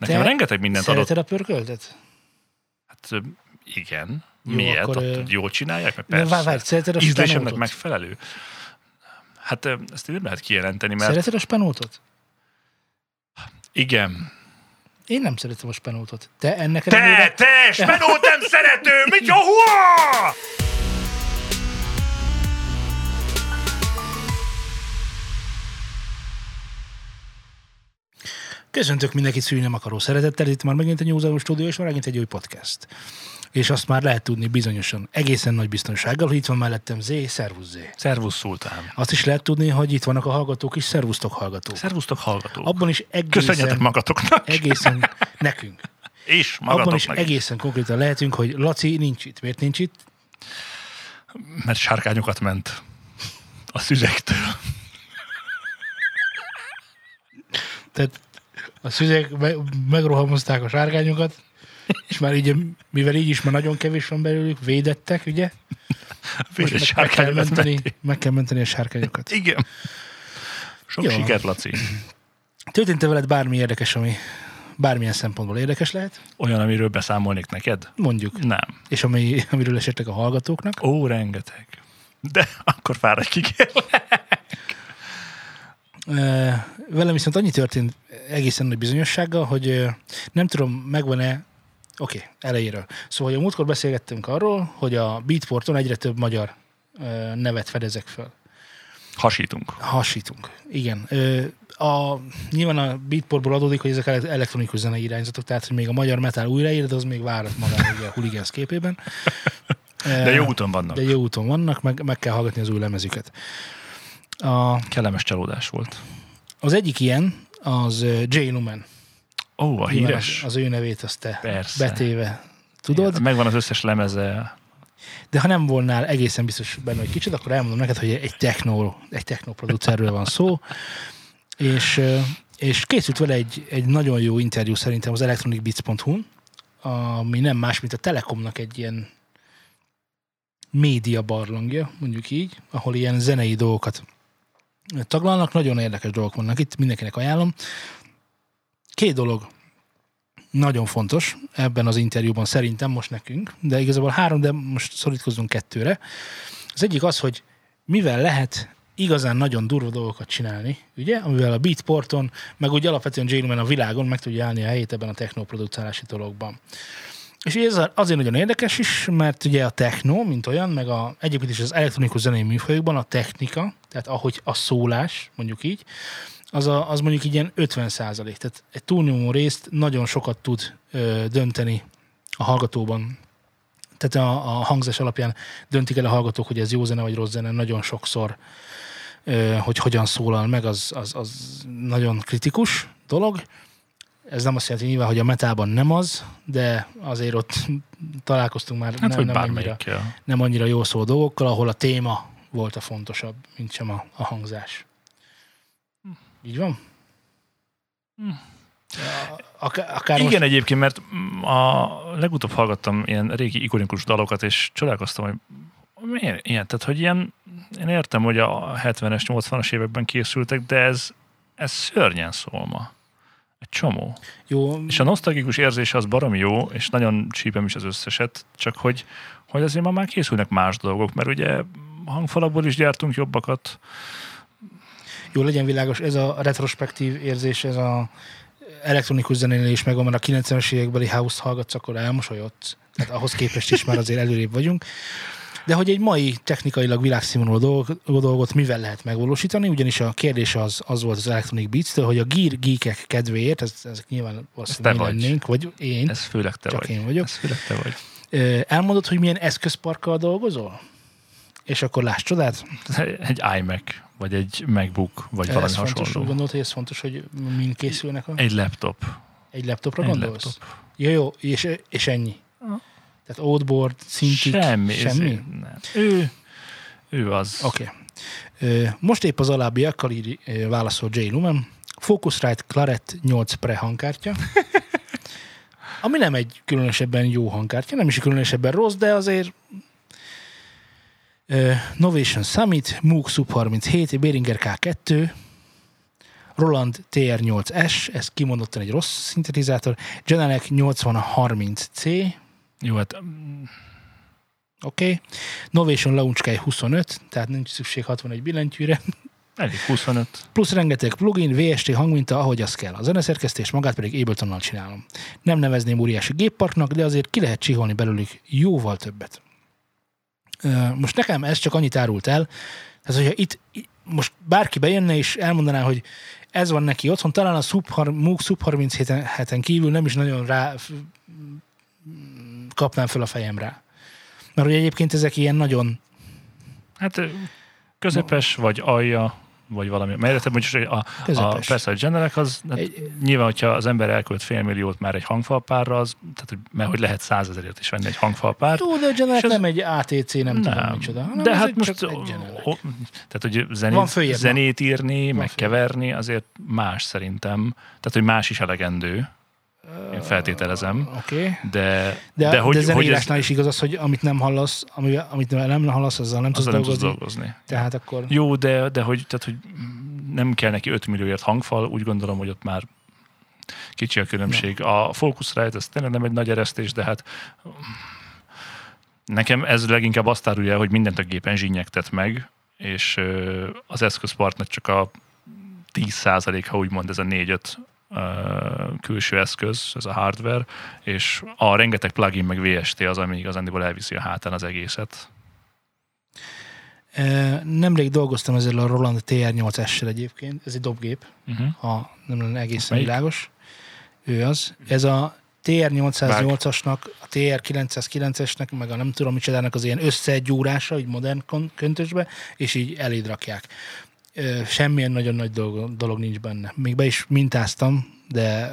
Nekem Te rengeteg mindent adott. Szereted a pörköltet? Hát igen. Jó, Miért? akkor, ö, jól csinálják? Meg Persze. Várj, szereted a Ízlésemnek megfelelő. Hát ezt nem lehet kijelenteni, mert Szereted a spenótot? igen. Én nem szeretem a spenótot. Te ennek Te, ellenére- te, spenót nem szerető! Mit hua! Köszöntök mindenkit szülni nem akaró szeretettel, itt már megint egy New stúdió, és már megint egy új podcast. És azt már lehet tudni bizonyosan, egészen nagy biztonsággal, hogy itt van mellettem Zé, szervusz Zé. Szervusz, szultán. Azt is lehet tudni, hogy itt vannak a hallgatók is, szervusztok hallgatók. Szervusztok, hallgatók. Abban is Köszönjetek egészen, magatoknak. egészen nekünk. És Abban is. egészen konkrétan lehetünk, hogy Laci nincs itt. Miért nincs itt? Mert sárkányokat ment a szüzektől. Tehát a szüzek me- megrohamozták a sárgányokat, és már így, mivel így is már nagyon kevés van belőlük, védettek, ugye? Most meg, meg, kell menteni, meg kell menteni a sárkányokat. Igen. Sok Jó. sikert, Laci. Történt-e veled bármi érdekes, ami bármilyen szempontból érdekes lehet? Olyan, amiről beszámolnék neked? Mondjuk. Nem. És ami, amiről esetleg a hallgatóknak. Ó, rengeteg. De akkor fáradj ki, kérlek. Velem viszont annyi történt egészen nagy bizonyossággal, hogy nem tudom, megvan-e Oké, okay, elejéről. Szóval, hogy a múltkor beszélgettünk arról, hogy a Beatporton egyre több magyar nevet fedezek fel. Hasítunk. Hasítunk. Igen. A, nyilván a beatportból adódik, hogy ezek ele- elektronikus zenei irányzatok, tehát hogy még a magyar metal újraír, de az még várat magára ugye a Hooligans képében. De jó úton vannak. De jó úton vannak, meg, meg kell hallgatni az új lemezüket. A, Kellemes csalódás volt. Az egyik ilyen, az Jay Lumen. Ó, a híres. Az, az ő nevét azt te Persze. betéve tudod, Megvan az összes lemeze. de ha nem volnál egészen biztos benne, hogy kicsit, akkor elmondom neked, hogy egy techno, egy techno producerről van szó, és, és készült vele egy, egy nagyon jó interjú szerintem az electronicbeats.hu, ami nem más, mint a Telekomnak egy ilyen média barlangja, mondjuk így, ahol ilyen zenei dolgokat taglalnak, nagyon érdekes dolgok vannak itt, mindenkinek ajánlom. Két dolog nagyon fontos ebben az interjúban szerintem most nekünk, de igazából három, de most szorítkozzunk kettőre. Az egyik az, hogy mivel lehet igazán nagyon durva dolgokat csinálni, ugye, amivel a Beatporton, meg úgy alapvetően J. Lumen a világon meg tudja állni a helyét ebben a technoproducálási dologban. És ez azért nagyon érdekes is, mert ugye a techno, mint olyan, meg a, egyébként is az elektronikus zenei műfajokban a technika, tehát ahogy a szólás, mondjuk így, az, a, az mondjuk ilyen 50 százalék. Tehát egy túlnyomó részt nagyon sokat tud ö, dönteni a hallgatóban. Tehát a, a hangzás alapján döntik el a hallgatók, hogy ez jó zene vagy rossz zene nagyon sokszor, ö, hogy hogyan szólal meg, az, az, az nagyon kritikus dolog. Ez nem azt jelenti nyilván, hogy a metában nem az, de azért ott találkoztunk már Hát, nem, nem, annyira, nem annyira jó szó dolgokkal, ahol a téma volt a fontosabb, mint sem a, a hangzás. Így van? Akár, akár Igen, most, egyébként, mert a legutóbb hallgattam ilyen régi ikonikus dalokat, és csodálkoztam, hogy miért ilyen? Tehát, hogy ilyen, én értem, hogy a 70-es, 80-as években készültek, de ez, ez szörnyen szól ma. Egy csomó. jó, És a nosztalgikus érzés az baromi jó, és nagyon csípem is az összeset, csak hogy, hogy azért ma már készülnek más dolgok, mert ugye hangfalakból is gyártunk jobbakat. jó, legyen világos, ez a retrospektív érzés, ez a elektronikus zenénél is megvan, mert a 90-es évekbeli house hallgatsz, akkor elmosolyodsz. Tehát ahhoz képest is már azért előrébb vagyunk. De hogy egy mai technikailag világszínvonalú dolg- dolgot mivel lehet megvalósítani, ugyanis a kérdés az, az volt az Electronic Beats-től, hogy a Gear Geekek kedvéért, ez, ezek nyilván valószínűleg mi vagy. lennénk, vagy én, Ez főleg te Csak vagy. én vagyok. Ez főleg te vagy. Elmondod, hogy milyen eszközparkkal dolgozol? És akkor láss csodát. Egy iMac, vagy egy MacBook, vagy valami ez fontos, úgy hasonló. gondolod, hogy ez fontos, hogy mind készülnek a... Egy laptop. Egy laptopra Egy gondolsz? laptop. Ja, jó, és, és ennyi. Tehát oldboard, szintik, Semmi. semmi? ezért Nem. Ő, ő az. Oké. Okay. Most épp az alábbiakkal ö, válaszol J. Lumen. Focusrite Claret 8 Pre hangkártya. Ami nem egy különösebben jó hangkártya, nem is különösebben rossz, de azért uh, Novation Summit, Moog Sub 37, Behringer K2, Roland TR8S, ez kimondottan egy rossz szintetizátor, Genelec 8030C, Jó, hát oké, okay. Novation Launchkey 25, tehát nincs szükség 61 billentyűre, elég 25. plusz rengeteg plugin, VST hangminta, ahogy az kell. A zeneszerkesztés magát pedig Abletonnal csinálom. Nem nevezném óriási gépparknak, de azért ki lehet csiholni belőlük jóval többet. Most nekem ez csak annyit árult el, tehát hogyha itt, most bárki bejönne és elmondaná, hogy ez van neki otthon, talán a Sub, Sub 37-en kívül nem is nagyon rá kapnám fel a fejem rá. Mert hogy egyébként ezek ilyen nagyon Hát közepes, vagy alja, vagy valami. Mert hogy a, a, persze a generek az, hát Egy- nyilván, hogyha az ember elkölt félmilliót már egy hangfalpárra, az, tehát, hogy, mert hogy lehet százezerért is venni egy hangfalpárt. Jó, de a ez- nem egy ATC, nem, nem tudom micsoda. hanem de hát most, o, tehát, hogy Van zenét, zenét írni, meg följebb. keverni, azért más szerintem. Tehát, hogy más is elegendő, én feltételezem. Oké. Okay. De, De, de, hogy, de hogy ez, zeneírásnál is igaz az, hogy amit nem hallasz, ami, amit nem hallasz, azzal nem tudsz azzal nem tudsz dolgozni. dolgozni. Tehát akkor... Jó, de, de hogy, tehát, hogy nem kell neki 5 millióért hangfal, úgy gondolom, hogy ott már kicsi a különbség. A Focusrite, ez tényleg nem egy nagy eresztés, de hát nekem ez leginkább azt árulja, hogy mindent a gépen zsínyegtet meg, és az eszközpartnak csak a 10% ha úgymond ez a 4-5 ö, külső eszköz, ez a hardware, és a rengeteg plugin meg VST az, ami igazándiból elviszi a hátán az egészet. Nemrég dolgoztam ezzel a Roland TR8S-sel egyébként, ez egy dobgép, Uh-huh. ha nem lenne egészen Melyik? világos. Ő az. Ez a TR808-asnak, a TR909-esnek, meg a nem tudom micsodának az ilyen összegyúrása, így modern köntösbe, és így eléd rakják. Semmilyen nagyon nagy dolog, dolog nincs benne. Még be is mintáztam, de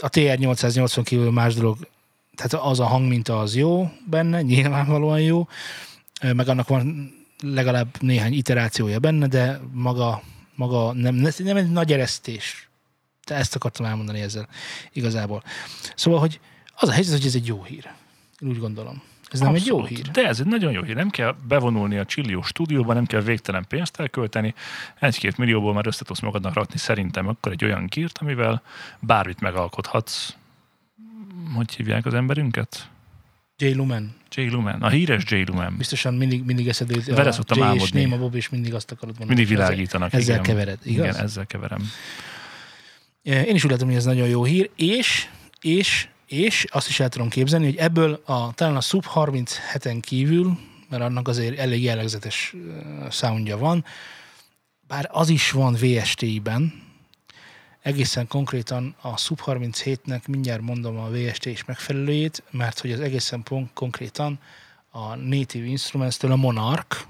a TR880 kívül más dolog, tehát az a hangminta az jó benne, nyilvánvalóan jó, meg annak van legalább néhány iterációja benne, de maga, maga nem, nem egy nagy eresztés. Te ezt akartam elmondani ezzel igazából. Szóval, hogy az a helyzet, hogy ez egy jó hír. Én úgy gondolom. Ez nem egy jó Abszolút. hír. De ez egy nagyon jó hír. Nem kell bevonulni a Csillió stúdióba, nem kell végtelen pénzt elkölteni. Egy-két millióból már össze tudsz magadnak rakni szerintem akkor egy olyan gírt, amivel bármit megalkothatsz. Hogy hívják az emberünket? J. Lumen. J. Lumen. A híres J. Lumen. Biztosan mindig, mindig eszedő. Vele szoktam J. és álmodni. Néma Bob, és mindig azt akarod mondani. Mindig Ezzel- világítanak. Ezzel igen. kevered, igaz? Igen, ezzel keverem. Én is úgy látom, hogy ez nagyon jó hír, és, és, és azt is el tudom képzelni, hogy ebből a, talán a Sub 37-en kívül, mert annak azért elég jellegzetes soundja van, bár az is van VST-ben, egészen konkrétan a Sub 37-nek mindjárt mondom a VST is megfelelőjét, mert hogy az egészen pont konkrétan a Native Instruments-től a Monarch,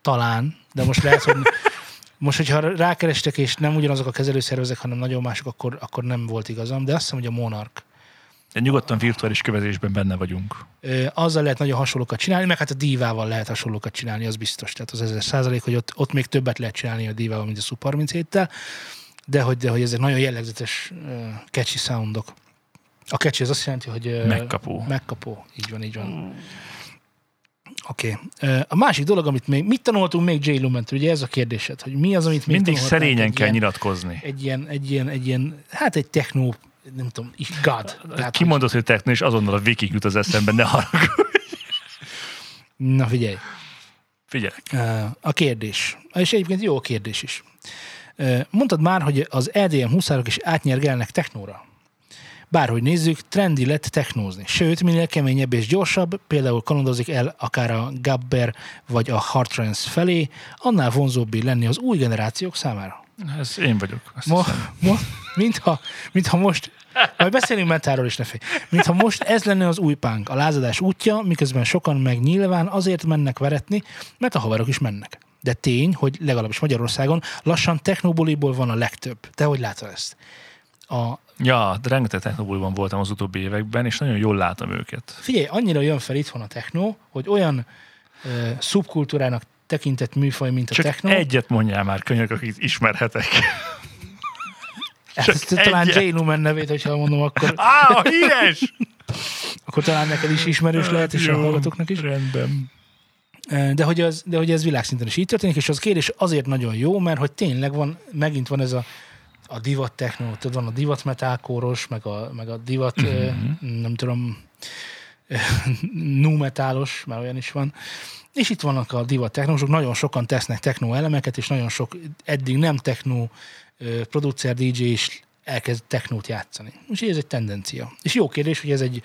talán, de most lehet, hogy most, hogyha rákerestek, és nem ugyanazok a kezelőszervezek, hanem nagyon mások, akkor, akkor nem volt igazam, de azt hiszem, hogy a Monarch. De nyugodtan virtuális kövezésben benne vagyunk. Ö, azzal lehet nagyon hasonlókat csinálni, meg hát a divával lehet hasonlókat csinálni, az biztos. Tehát az ezer százalék, hogy ott, ott még többet lehet csinálni a divával, mint a Sub 37-tel, de hogy, de hogy ezek nagyon jellegzetes uh, catchy soundok. A catchy az azt jelenti, hogy... Uh, Megkapó. Megkapó, így van, így van. Oké. Okay. A másik dolog, amit még, mit tanultunk még J. Lumentől? Ugye ez a kérdésed, hogy mi az, amit még Mindig szerényen kell ilyen, nyilatkozni. egy ilyen, egy ilyen, egy ilyen, hát egy techno, nem tudom, God. Tehát, Kimondott, hogy techno, és azonnal a Viking jut az eszembe, ne haragudj. hogy- Na figyelj, Figyelek. A kérdés, és egyébként jó a kérdés is. Mondtad már, hogy az EDM huszárok is átnyergelnek technóra. Bárhogy nézzük, trendi lett technózni. Sőt, minél keményebb és gyorsabb, például kanondozik el akár a gabber vagy a hard trance felé, annál vonzóbbé lenni az új generációk számára. Ez én vagyok. Azt Mo, mo, mintha, mintha most, majd beszélünk metáról is, ne félj. Mintha most ez lenne az új pánk, a lázadás útja, miközben sokan meg nyilván azért mennek veretni, mert a haverok is mennek. De tény, hogy legalábbis Magyarországon lassan technoboliból van a legtöbb. Te hogy látod ezt? A, Ja, de rengeteg technobúlban voltam az utóbbi években, és nagyon jól látom őket. figyelj, annyira jön fel itthon a techno, hogy olyan ö, szubkultúrának tekintett műfaj, mint a Csak techno. egyet mondjál már, könyök, akit ismerhetek. Ezt, talán egyet. J. Lumen nevét, hogyha mondom, akkor, Á, a híres! akkor talán neked is ismerős lehet, és a Jó, hallgatóknak is. Rendben. De hogy, az, de hogy ez világszinten is így történik, és az kérdés azért nagyon jó, mert hogy tényleg van, megint van ez a, a divat techno, tudod, van a divat metálkóros, meg a, meg a divat, mm-hmm. nem tudom, nu metálos, mert olyan is van. És itt vannak a divat technósok, nagyon sokan tesznek techno elemeket, és nagyon sok eddig nem techno producer DJ is elkezd technót játszani. Úgyhogy ez egy tendencia. És jó kérdés, hogy ez egy,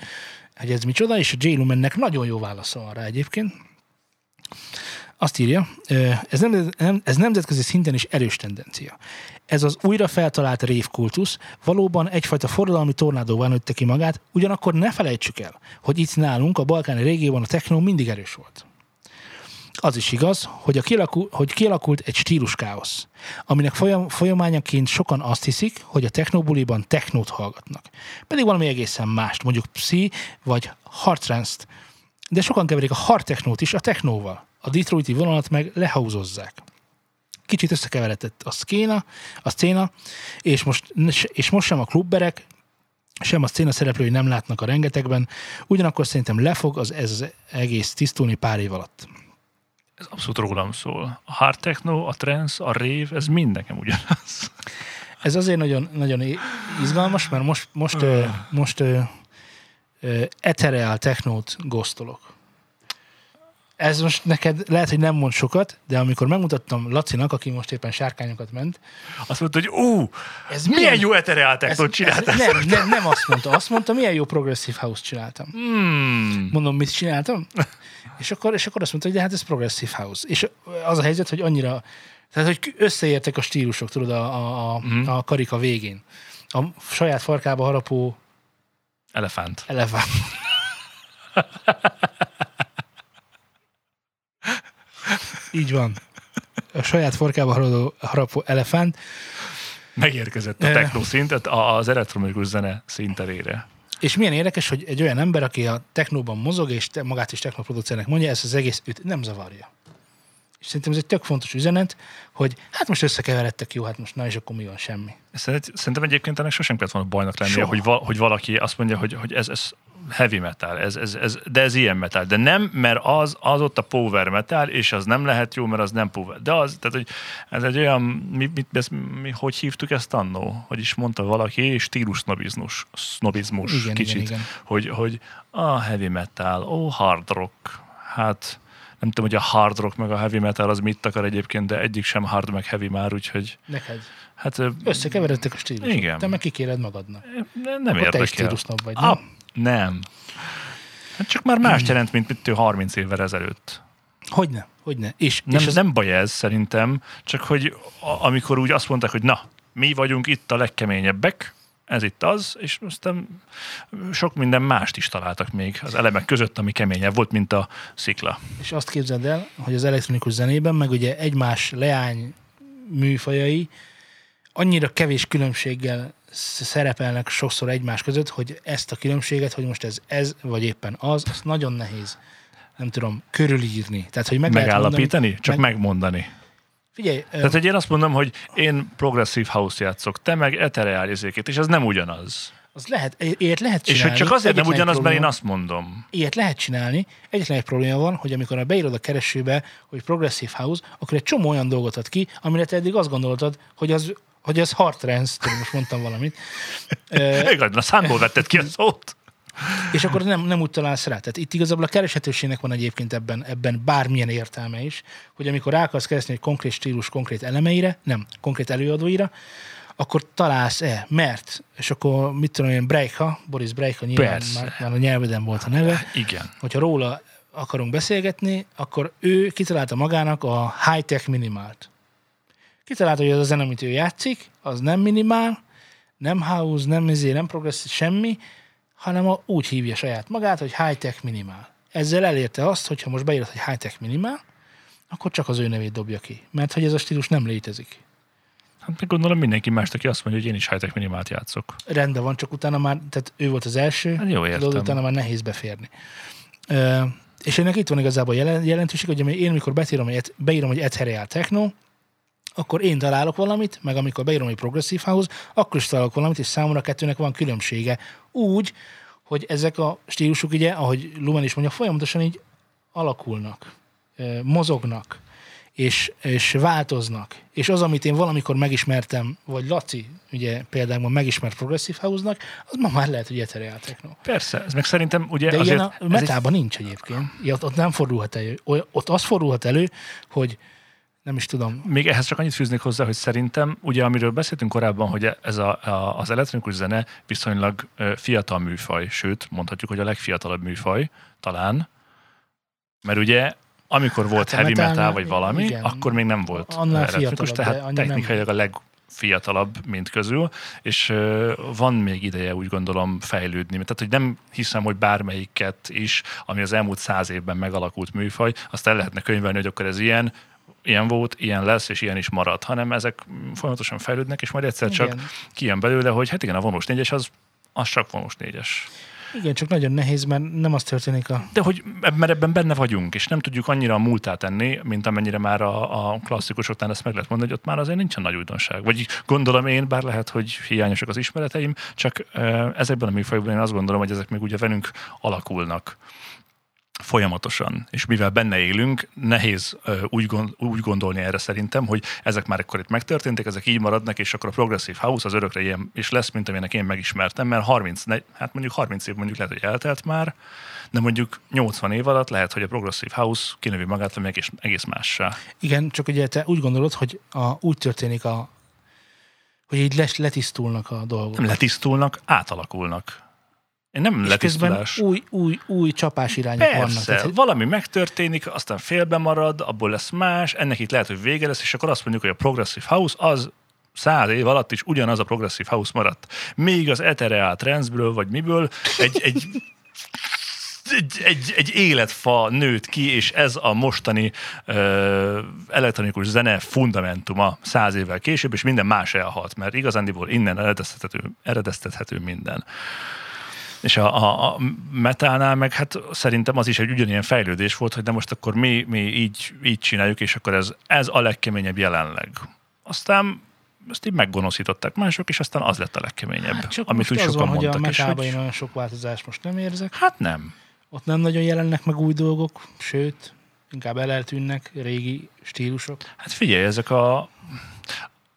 hogy ez micsoda, és a J. Lumennek nagyon jó válasza van rá egyébként. Azt írja, ez, nem, ez nemzetközi szinten is erős tendencia. Ez az újra feltalált révkultusz valóban egyfajta forradalmi tornádóval nőtte ki magát, ugyanakkor ne felejtsük el, hogy itt nálunk a balkáni régióban a technó mindig erős volt. Az is igaz, hogy, a kialakul, hogy kialakult egy stíluskáosz, aminek folyam, folyamányaként sokan azt hiszik, hogy a technobuliban technót hallgatnak. Pedig valami egészen mást, mondjuk psi vagy hard de sokan keverik a hard technót is a technóval. A Detroiti vonalat meg lehauzozzák. Kicsit összekeveredett a szkéna, a szcéna, és most, és most sem a klubberek, sem a szcéna szereplői nem látnak a rengetegben, ugyanakkor szerintem lefog az ez az egész tisztulni pár év alatt ez abszolút rólam szól. A hard techno, a trance, a rave, ez mind nekem ugyanaz. Ez azért nagyon, nagyon izgalmas, mert most, most, uh. most uh, uh, ethereal technót gosztolok. Ez most neked lehet, hogy nem mond sokat, de amikor megmutattam Lacinak, aki most éppen sárkányokat ment. Azt mondta, hogy ú, ez milyen, milyen jó ethereal technót csináltál. Nem, nem, nem azt mondta. Azt mondta, milyen jó progressive house csináltam. Hmm. Mondom, mit csináltam? És akkor, és akkor azt mondta, hogy de hát ez progressive house. És az a helyzet, hogy annyira, tehát hogy összeértek a stílusok, tudod, a, a, mm. a karika végén. A saját farkába harapó elefánt. Elefánt. Így van. A saját farkába harapó, harapó elefánt. Megérkezett a techno szintet az elektronikus zene szinterére. És milyen érdekes, hogy egy olyan ember, aki a technóban mozog, és magát is technoproducernek mondja, ez az egész őt nem zavarja. És szerintem ez egy tök fontos üzenet, hogy hát most összekeveredtek, jó, hát most na és akkor mi van, semmi. Szerintem egyébként ennek sosem kellett volna bajnak lennie, hogy, va, hogy valaki azt mondja, hogy, hogy ez, ez heavy metal, ez, ez, ez, de ez ilyen metal. De nem, mert az, az ott a power metal, és az nem lehet jó, mert az nem power. De az, tehát, hogy ez egy olyan, mi, mi, ez, mi hogy hívtuk ezt annó? Hogy is mondta valaki, stílus sznobizmus, sznobizmus igen, kicsit. Igen, igen. Hogy, hogy a heavy metal, ó, hard rock, hát nem tudom, hogy a hard rock meg a heavy metal az mit akar egyébként, de egyik sem hard meg heavy már, úgyhogy... Neked. Hát, Összekeveredtek a stílusok. Igen. Te meg kikéred magadnak. Nem, nem érdekel. Te vagy, nem? A, nem. Hát csak már más jelent, mint mit 30 évvel ezelőtt. Hogyne, hogyne. És, nem, és az... nem baj ez szerintem, csak hogy a, amikor úgy azt mondták, hogy na, mi vagyunk itt a legkeményebbek, ez itt az, és aztán sok minden mást is találtak még az elemek között, ami keményebb volt, mint a szikla. És azt képzeld el, hogy az elektronikus zenében, meg ugye egymás leány műfajai annyira kevés különbséggel szerepelnek sokszor egymás között, hogy ezt a különbséget, hogy most ez ez, vagy éppen az, az nagyon nehéz, nem tudom, körülírni. Tehát, hogy meg Megállapítani? Mondani, csak meg... megmondani. Figyelj. Tehát, hogy én azt mondom, hogy én progressive house játszok, te meg ethereal és az nem ugyanaz. Az lehet, ilyet lehet csinálni. És hogy csak azért nem ugyanaz, mert én azt mondom. Ilyet lehet csinálni. Egyetlen egy probléma van, hogy amikor a beírod a keresőbe, hogy progressive house, akkor egy csomó olyan dolgot ad ki, amire te eddig azt gondoltad, hogy az hogy ez hard trance, most mondtam valamit. Igaz, na számból vetted ki a szót. És akkor nem, nem úgy találsz rá. Tehát itt igazából a kereshetőségnek van egyébként ebben, ebben bármilyen értelme is, hogy amikor rá akarsz keresni egy konkrét stílus konkrét elemeire, nem, konkrét előadóira, akkor találsz-e, mert, és akkor mit tudom én, Breika, Boris Breika nyilván már, már a nyelveden volt a neve. Igen. Hogyha róla akarunk beszélgetni, akkor ő kitalálta magának a high-tech minimált. Kitalálta, hogy az a zene, amit ő játszik, az nem minimál, nem house, nem izé, nem progresszív, semmi, hanem a, úgy hívja saját magát, hogy high-tech minimál. Ezzel elérte azt, hogy ha most beírod, hogy high-tech minimál, akkor csak az ő nevét dobja ki. Mert hogy ez a stílus nem létezik. Hát meg gondolom mindenki más, aki azt mondja, hogy én is high-tech minimált játszok. Rendben van, csak utána már, tehát ő volt az első, hát jó, értem. Tudod, utána már nehéz beférni. Uh, és ennek itt van igazából jelentőség, hogy én mikor beírom, hogy, beírom, hogy Ethereal Techno, akkor én találok valamit, meg amikor beírom egy progresszív house, akkor is találok valamit, és számomra kettőnek van különbsége. Úgy, hogy ezek a stílusok, ugye, ahogy Lumen is mondja, folyamatosan így alakulnak. mozognak, és, és változnak, és az, amit én valamikor megismertem, vagy Laci, ugye például megismert Progressive House-nak, az ma már lehet, hogy ethereal techno. Persze, ez meg szerintem ugye De azért... ilyen a ez egy- metában nincs egyébként. Ja, ott, nem fordulhat elő. Ott az fordulhat elő, hogy nem is tudom, Még ehhez csak annyit fűznék hozzá, hogy szerintem, ugye amiről beszéltünk korábban, hogy ez a, a, az elektronikus zene viszonylag fiatal műfaj, sőt, mondhatjuk, hogy a legfiatalabb műfaj, talán. Mert ugye, amikor volt Hát heavy metal- metal, vagy valami, igen. akkor még nem volt Annál elektronikus, tehát annyira nem. technikailag a legfiatalabb, mint közül, és van még ideje úgy gondolom fejlődni. Tehát, hogy nem hiszem, hogy bármelyiket is, ami az elmúlt száz évben megalakult műfaj, azt el lehetne könyvelni, hogy akkor ez ilyen, ilyen volt, ilyen lesz, és ilyen is marad, hanem ezek folyamatosan fejlődnek, és majd egyszer csak Igen. kijön belőle, hogy hát igen, a vonós négyes az, az csak vonós négyes. igen, csak nagyon nehéz, mert nem az történik a... De hogy mert ebben benne vagyunk, és nem tudjuk annyira a múltát tenni, mint amennyire már a, a klasszikusoknál ezt meg lehet mondani, hogy ott már azért nincsen nagy újdonság. Vagy gondolom én, bár lehet, hogy hiányosak az ismereteim, csak ezekben a műfajokban én azt gondolom, hogy ezek még ugye velünk alakulnak folyamatosan, és mivel benne élünk, nehéz úgy, gond, úgy gondolni erre szerintem, hogy ezek már akkor itt megtörténtek, ezek így maradnak, és akkor a Progressive House az örökre ilyen is lesz, mint amilyenek én megismertem, mert 30, ne, hát mondjuk 30 év mondjuk lehet, hogy eltelt már, de mondjuk 80 év alatt lehet, hogy a Progressive House kinövi magát, ami egész, egész mássá. Igen, csak ugye te úgy gondolod, hogy a, úgy történik a hogy így les, letisztulnak a dolgok. Nem letisztulnak, átalakulnak. Nem letisztulás. új, új, új csapásirányok vannak. Persze, Tehát, hogy- valami megtörténik, aztán félbe marad, abból lesz más, ennek itt lehet, hogy vége lesz, és akkor azt mondjuk, hogy a Progressive House az száz év alatt is ugyanaz a Progressive House maradt. Még az Ethereal Transből, vagy miből egy, egy egy, egy, egy életfa nőtt ki, és ez a mostani ö, elektronikus zene fundamentuma száz évvel később, és minden más elhalt, mert igazándiból innen eredeztethető, eredeztethető minden. És a, a, a metálnál meg hát szerintem az is egy ugyanilyen fejlődés volt, hogy de most akkor mi, mi így, így csináljuk, és akkor ez, ez a legkeményebb jelenleg. Aztán ezt így meggonoszították mások, és aztán az lett a legkeményebb, Hát csak amit úgy sokan van, hogy a mondtak. Metában én olyan sok változást most nem érzek. hát nem. Ott nem nagyon jelennek meg új dolgok, sőt, inkább eleltűnnek régi stílusok. Hát figyelj, ezek a...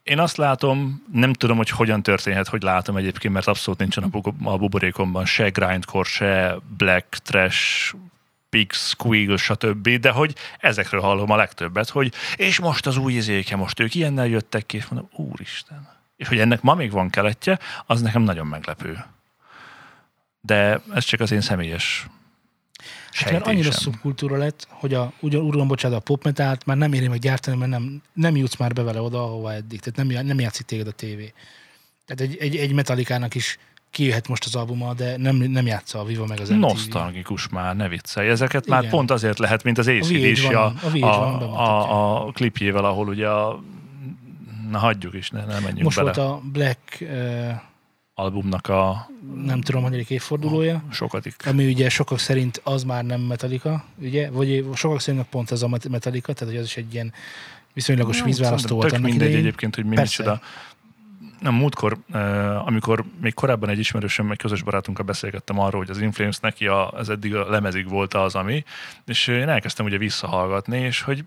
Én azt látom, nem tudom, hogy hogyan történhet, hogy látom egyébként, mert abszolút nincsen a, bu- a buborékomban se grindcore, se black trash, big squeal, stb., de hogy ezekről hallom a legtöbbet, hogy és most az új izéke, most ők ilyennel jöttek ki, és mondom, úristen. És hogy ennek ma még van keletje, az nekem nagyon meglepő. De ez csak az én személyes Hát mert annyira szubkultúra lett, hogy a, ugyan uram, bocsánat, a popmetált már nem éri meg gyártani, mert nem, nem jutsz már be vele oda, ahova eddig. Tehát nem, nem játszik téged a tévé. Tehát egy, egy, egy metalikának is kijöhet most az albuma, de nem, nem játsza a Viva meg az MTV. Nosztalgikus már, ne viccelj. Ezeket már Igen. pont azért lehet, mint az ACDC VH1 a, a VH1 van a, a, klipjével, ahol ugye a na hagyjuk is, ne, ne menjünk Most bele. volt a Black, uh, albumnak a nem tudom, hanyadik évfordulója, sokadik. ami ugye sokak szerint az már nem Metallica, ugye? Vagy sokak szerint pont ez a Met- Metallica, tehát hogy az is egy ilyen viszonylagos Jó, vízválasztó szerintem volt annak mindegy idején. egyébként, hogy mi Persze. micsoda. Nem, múltkor, eh, amikor még korábban egy ismerősöm, egy közös barátunkkal beszélgettem arról, hogy az Inflames neki a, az eddig a lemezig volt az, ami, és én elkezdtem ugye visszahallgatni, és hogy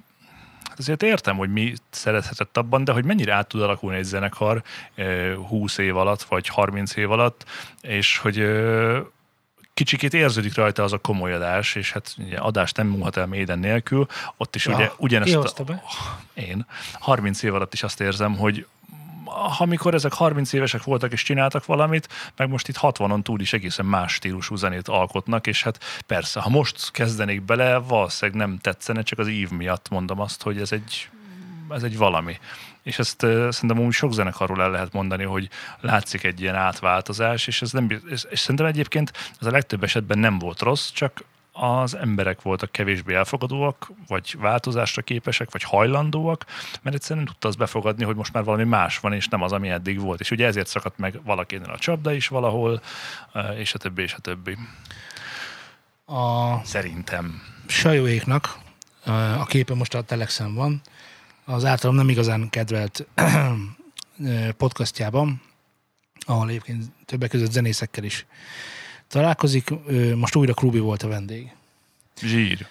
hát azért értem, hogy mi szerethetett abban, de hogy mennyire át tud alakulni egy zenekar eh, 20 év alatt, vagy 30 év alatt, és hogy kicsikét érződik rajta az a komolyadás, és hát ugye adást nem múlhat el Maiden nélkül, ott is Ja, ugye ki ugyanezt hozta a, be? én 30 év alatt is azt érzem, hogy amikor ezek 30 évesek voltak és csináltak valamit, meg most itt 60-on túl is egészen más stílusú zenét alkotnak, és hát persze, ha most kezdenék bele, valószínűleg nem tetszene, csak az ív miatt mondom azt, hogy ez egy, ez egy valami. És ezt uh, szerintem úgy sok zenekarról el lehet mondani, hogy látszik egy ilyen átváltozás, és ez nem, és, és szerintem egyébként ez a legtöbb esetben nem volt rossz, csak az emberek voltak kevésbé elfogadóak, vagy változásra képesek, vagy hajlandóak, mert egyszerűen nem tudta azt befogadni, hogy most már valami más van, és nem az, ami eddig volt. És ugye ezért szakadt meg valakinél a csapda is valahol, eh, és a többi, és a többi. A Szerintem. Sajóéknak, a képe most a Telexen van, az általam nem igazán kedvelt podcastjában, ahol egyébként többek között zenészekkel is találkozik. Most újra Krubi volt a vendég. Zsír.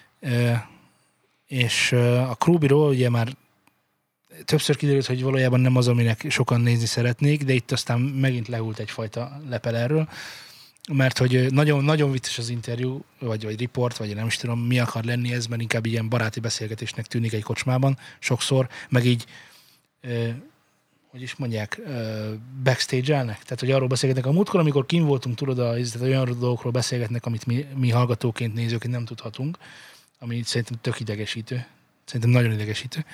És a Krubiról ugye már többször kiderült, hogy valójában nem az, aminek sokan nézni szeretnék, de itt aztán megint lehult egyfajta lepel erről, mert hogy nagyon, nagyon vicces az interjú, vagy, vagy riport, vagy nem is tudom, mi akar lenni ez, mert inkább ilyen baráti beszélgetésnek tűnik egy kocsmában sokszor, meg így hogy is mondják, backstage-elnek? Tehát, hogy arról beszélgetnek a múltkor, amikor kim voltunk, tudod, a, tehát olyan dolgokról beszélgetnek, amit mi, mi hallgatóként, nézőként nem tudhatunk, ami szerintem tök idegesítő. Szerintem nagyon idegesítő.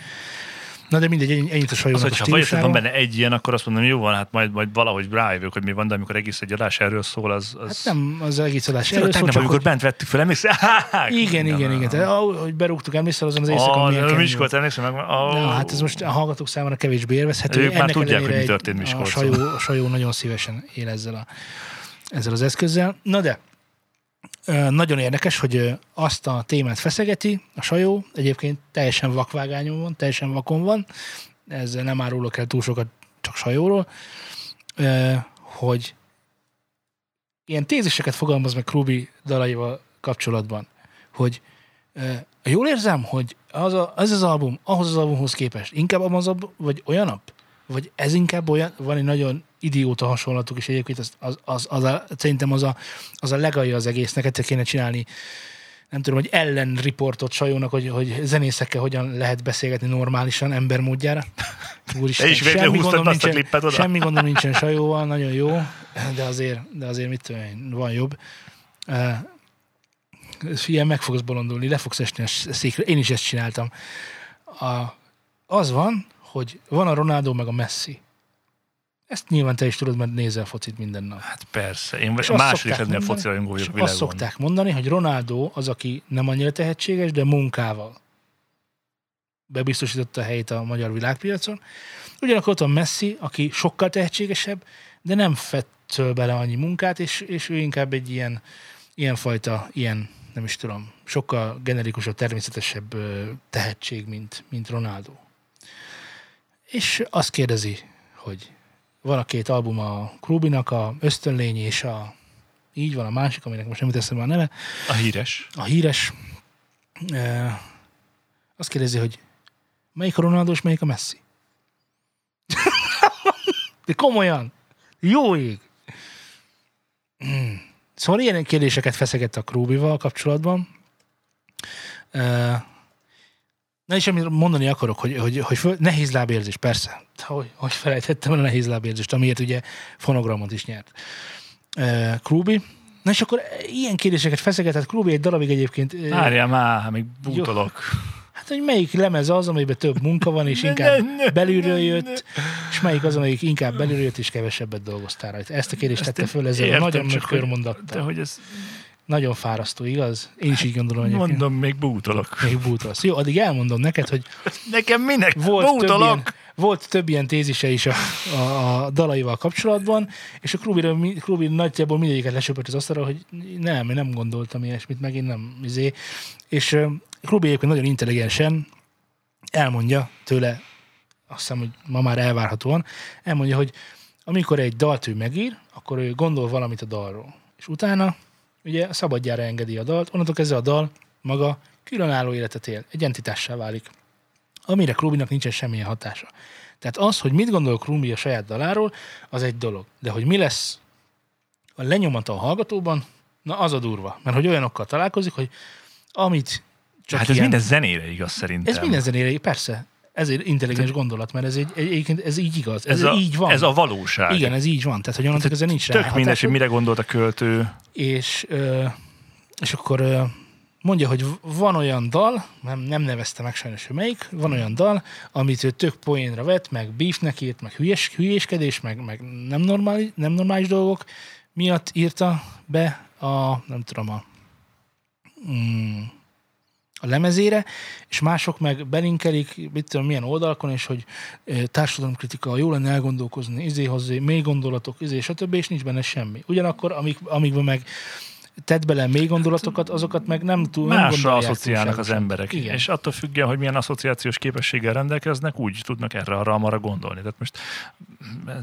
Na de mindegy, ennyit a sajónak az, hogyha vagy van benne egy ilyen, akkor azt mondom, jó van, hát majd, majd valahogy rájövök, hogy mi van, de amikor egész egy adás erről szól, az... az... Hát nem az egész adás erről szól, csak amikor hogy... bent vettük fel, emlékszel? Igen, igen, igen. Tehát, ahogy berúgtuk, emlékszel azon az éjszakon, milyen kemény Miskolc, emlékszem meg. Na, hát ez most a hallgatók számára kevésbé élvezhető. Ők már tudják, hogy mi történt Miskolcon. A sajó, a sajó nagyon szívesen él ezzel, a, ezzel az eszközzel. Na de, nagyon érdekes, hogy azt a témát feszegeti, a sajó, egyébként teljesen vakvágányon van, teljesen vakon van, ezzel nem árulok el túl sokat csak sajóról, hogy ilyen téziseket fogalmaz meg Krubi dalaival kapcsolatban, hogy jól érzem, hogy az, a, az az album ahhoz az albumhoz képest inkább az vagy olyanabb? Vagy ez inkább olyan, van egy nagyon idióta hasonlatuk, és egyébként az, az, az, az a, szerintem az a, az a legalja az egésznek, egyszer kéne csinálni nem tudom, hogy ellen riportot sajónak, hogy, hogy zenészekkel hogyan lehet beszélgetni normálisan, embermódjára. Úristen, Te is semmi gondom, nincsen, a klippet oda? semmi gondom nincsen sajóval, nagyon jó, de azért, de azért mit tudom, van jobb. Ilyen meg fogsz bolondulni, le fogsz esni a székre. Én is ezt csináltam. A, az van, hogy van a Ronaldo meg a Messi. Ezt nyilván te is tudod, mert nézel focit minden nap. Hát persze, én és a második lennél a foci rajongó vagyok Azt szokták mondani, hogy Ronaldo az, aki nem annyira tehetséges, de munkával bebiztosította a helyét a magyar világpiacon. Ugyanakkor ott van Messi, aki sokkal tehetségesebb, de nem fettől bele annyi munkát, és, és ő inkább egy ilyen, ilyen fajta, ilyen, nem is tudom, sokkal generikusabb, természetesebb tehetség, mint, mint Ronaldo. És azt kérdezi, hogy van a két album a Krubinak, a Ösztönlény és a így van a másik, aminek most nem teszem a neve. A híres. A híres. E, azt kérdezi, hogy melyik a Ronaldo és melyik a Messi? De komolyan. Jó ég. Hmm. Szóval ilyen kérdéseket feszegett a Krubival kapcsolatban. E, Na és amit mondani akarok, hogy, hogy, hogy föl, nehéz lábérzés, persze. Hogy, hogy felejtettem el a nehéz lábérzést, amiért ugye fonogramot is nyert. Uh, Krubi. Na és akkor ilyen kérdéseket feszegetett Krubi egy darabig egyébként. Várjál már, még bútolok. Hát, hogy melyik lemez az, amiben több munka van, és inkább belülről jött, és melyik az, amelyik inkább belülről jött, és kevesebbet dolgoztál rajta. Ezt a kérdést tette föl ezzel a nagyon nagy körmondattal. De hogy ez nagyon fárasztó, igaz? Én is így gondolom hogy Mondom, még bútolok. Még bútolsz. Jó, addig elmondom neked, hogy... Nekem minek volt bútolok? Több ilyen, volt több ilyen tézise is a, a, a dalaival kapcsolatban, és a Krubi, Krubi nagyjából mindegyiket lesöpött az asztalra, hogy nem, én nem gondoltam ilyesmit, meg én nem, izé. És uh, Krubi egyébként nagyon intelligensen elmondja tőle, azt hiszem, hogy ma már elvárhatóan, elmondja, hogy amikor egy dalt ő megír, akkor ő gondol valamit a dalról. És utána ugye szabadjára engedi a dalt, onnantól kezdve a dal maga különálló életet él, egy entitássá válik, amire Krubinak nincsen semmilyen hatása. Tehát az, hogy mit gondol Krubi a saját daláról, az egy dolog. De hogy mi lesz a lenyomata a hallgatóban, na az a durva. Mert hogy olyanokkal találkozik, hogy amit csak Hát ez ilyen, minden zenére igaz szerintem. Ez minden zenére, persze. Ez egy intelligens Te, gondolat, mert ez, egy, egy, ez így igaz. Ez, ez a, így van. Ez a valóság. Igen, ez így van. Tehát, hogy onnantól ezen nincs Tök mindegy, hogy mire gondolt a költő. És, és akkor mondja, hogy van olyan dal, nem, nem nevezte meg sajnos, hogy melyik, van olyan dal, amit ő tök poénra vett, meg beefnek írt, meg hülyes, hülyéskedés, meg, meg nem, normális, nem normális dolgok miatt írta be a, nem tudom, a mm, a lemezére, és mások meg belinkelik, mit tudom, milyen oldalakon, és hogy társadalomkritika, jó lenne elgondolkozni, izé hozzá, mély gondolatok, izé, stb., és nincs benne semmi. Ugyanakkor, amik, amikben meg tett bele mély gondolatokat, azokat meg nem túl nem Másra gondolják asszociálnak az emberek. Igen. És attól függően, hogy milyen asszociációs képességgel rendelkeznek, úgy tudnak erre, arra, arra gondolni. Tehát most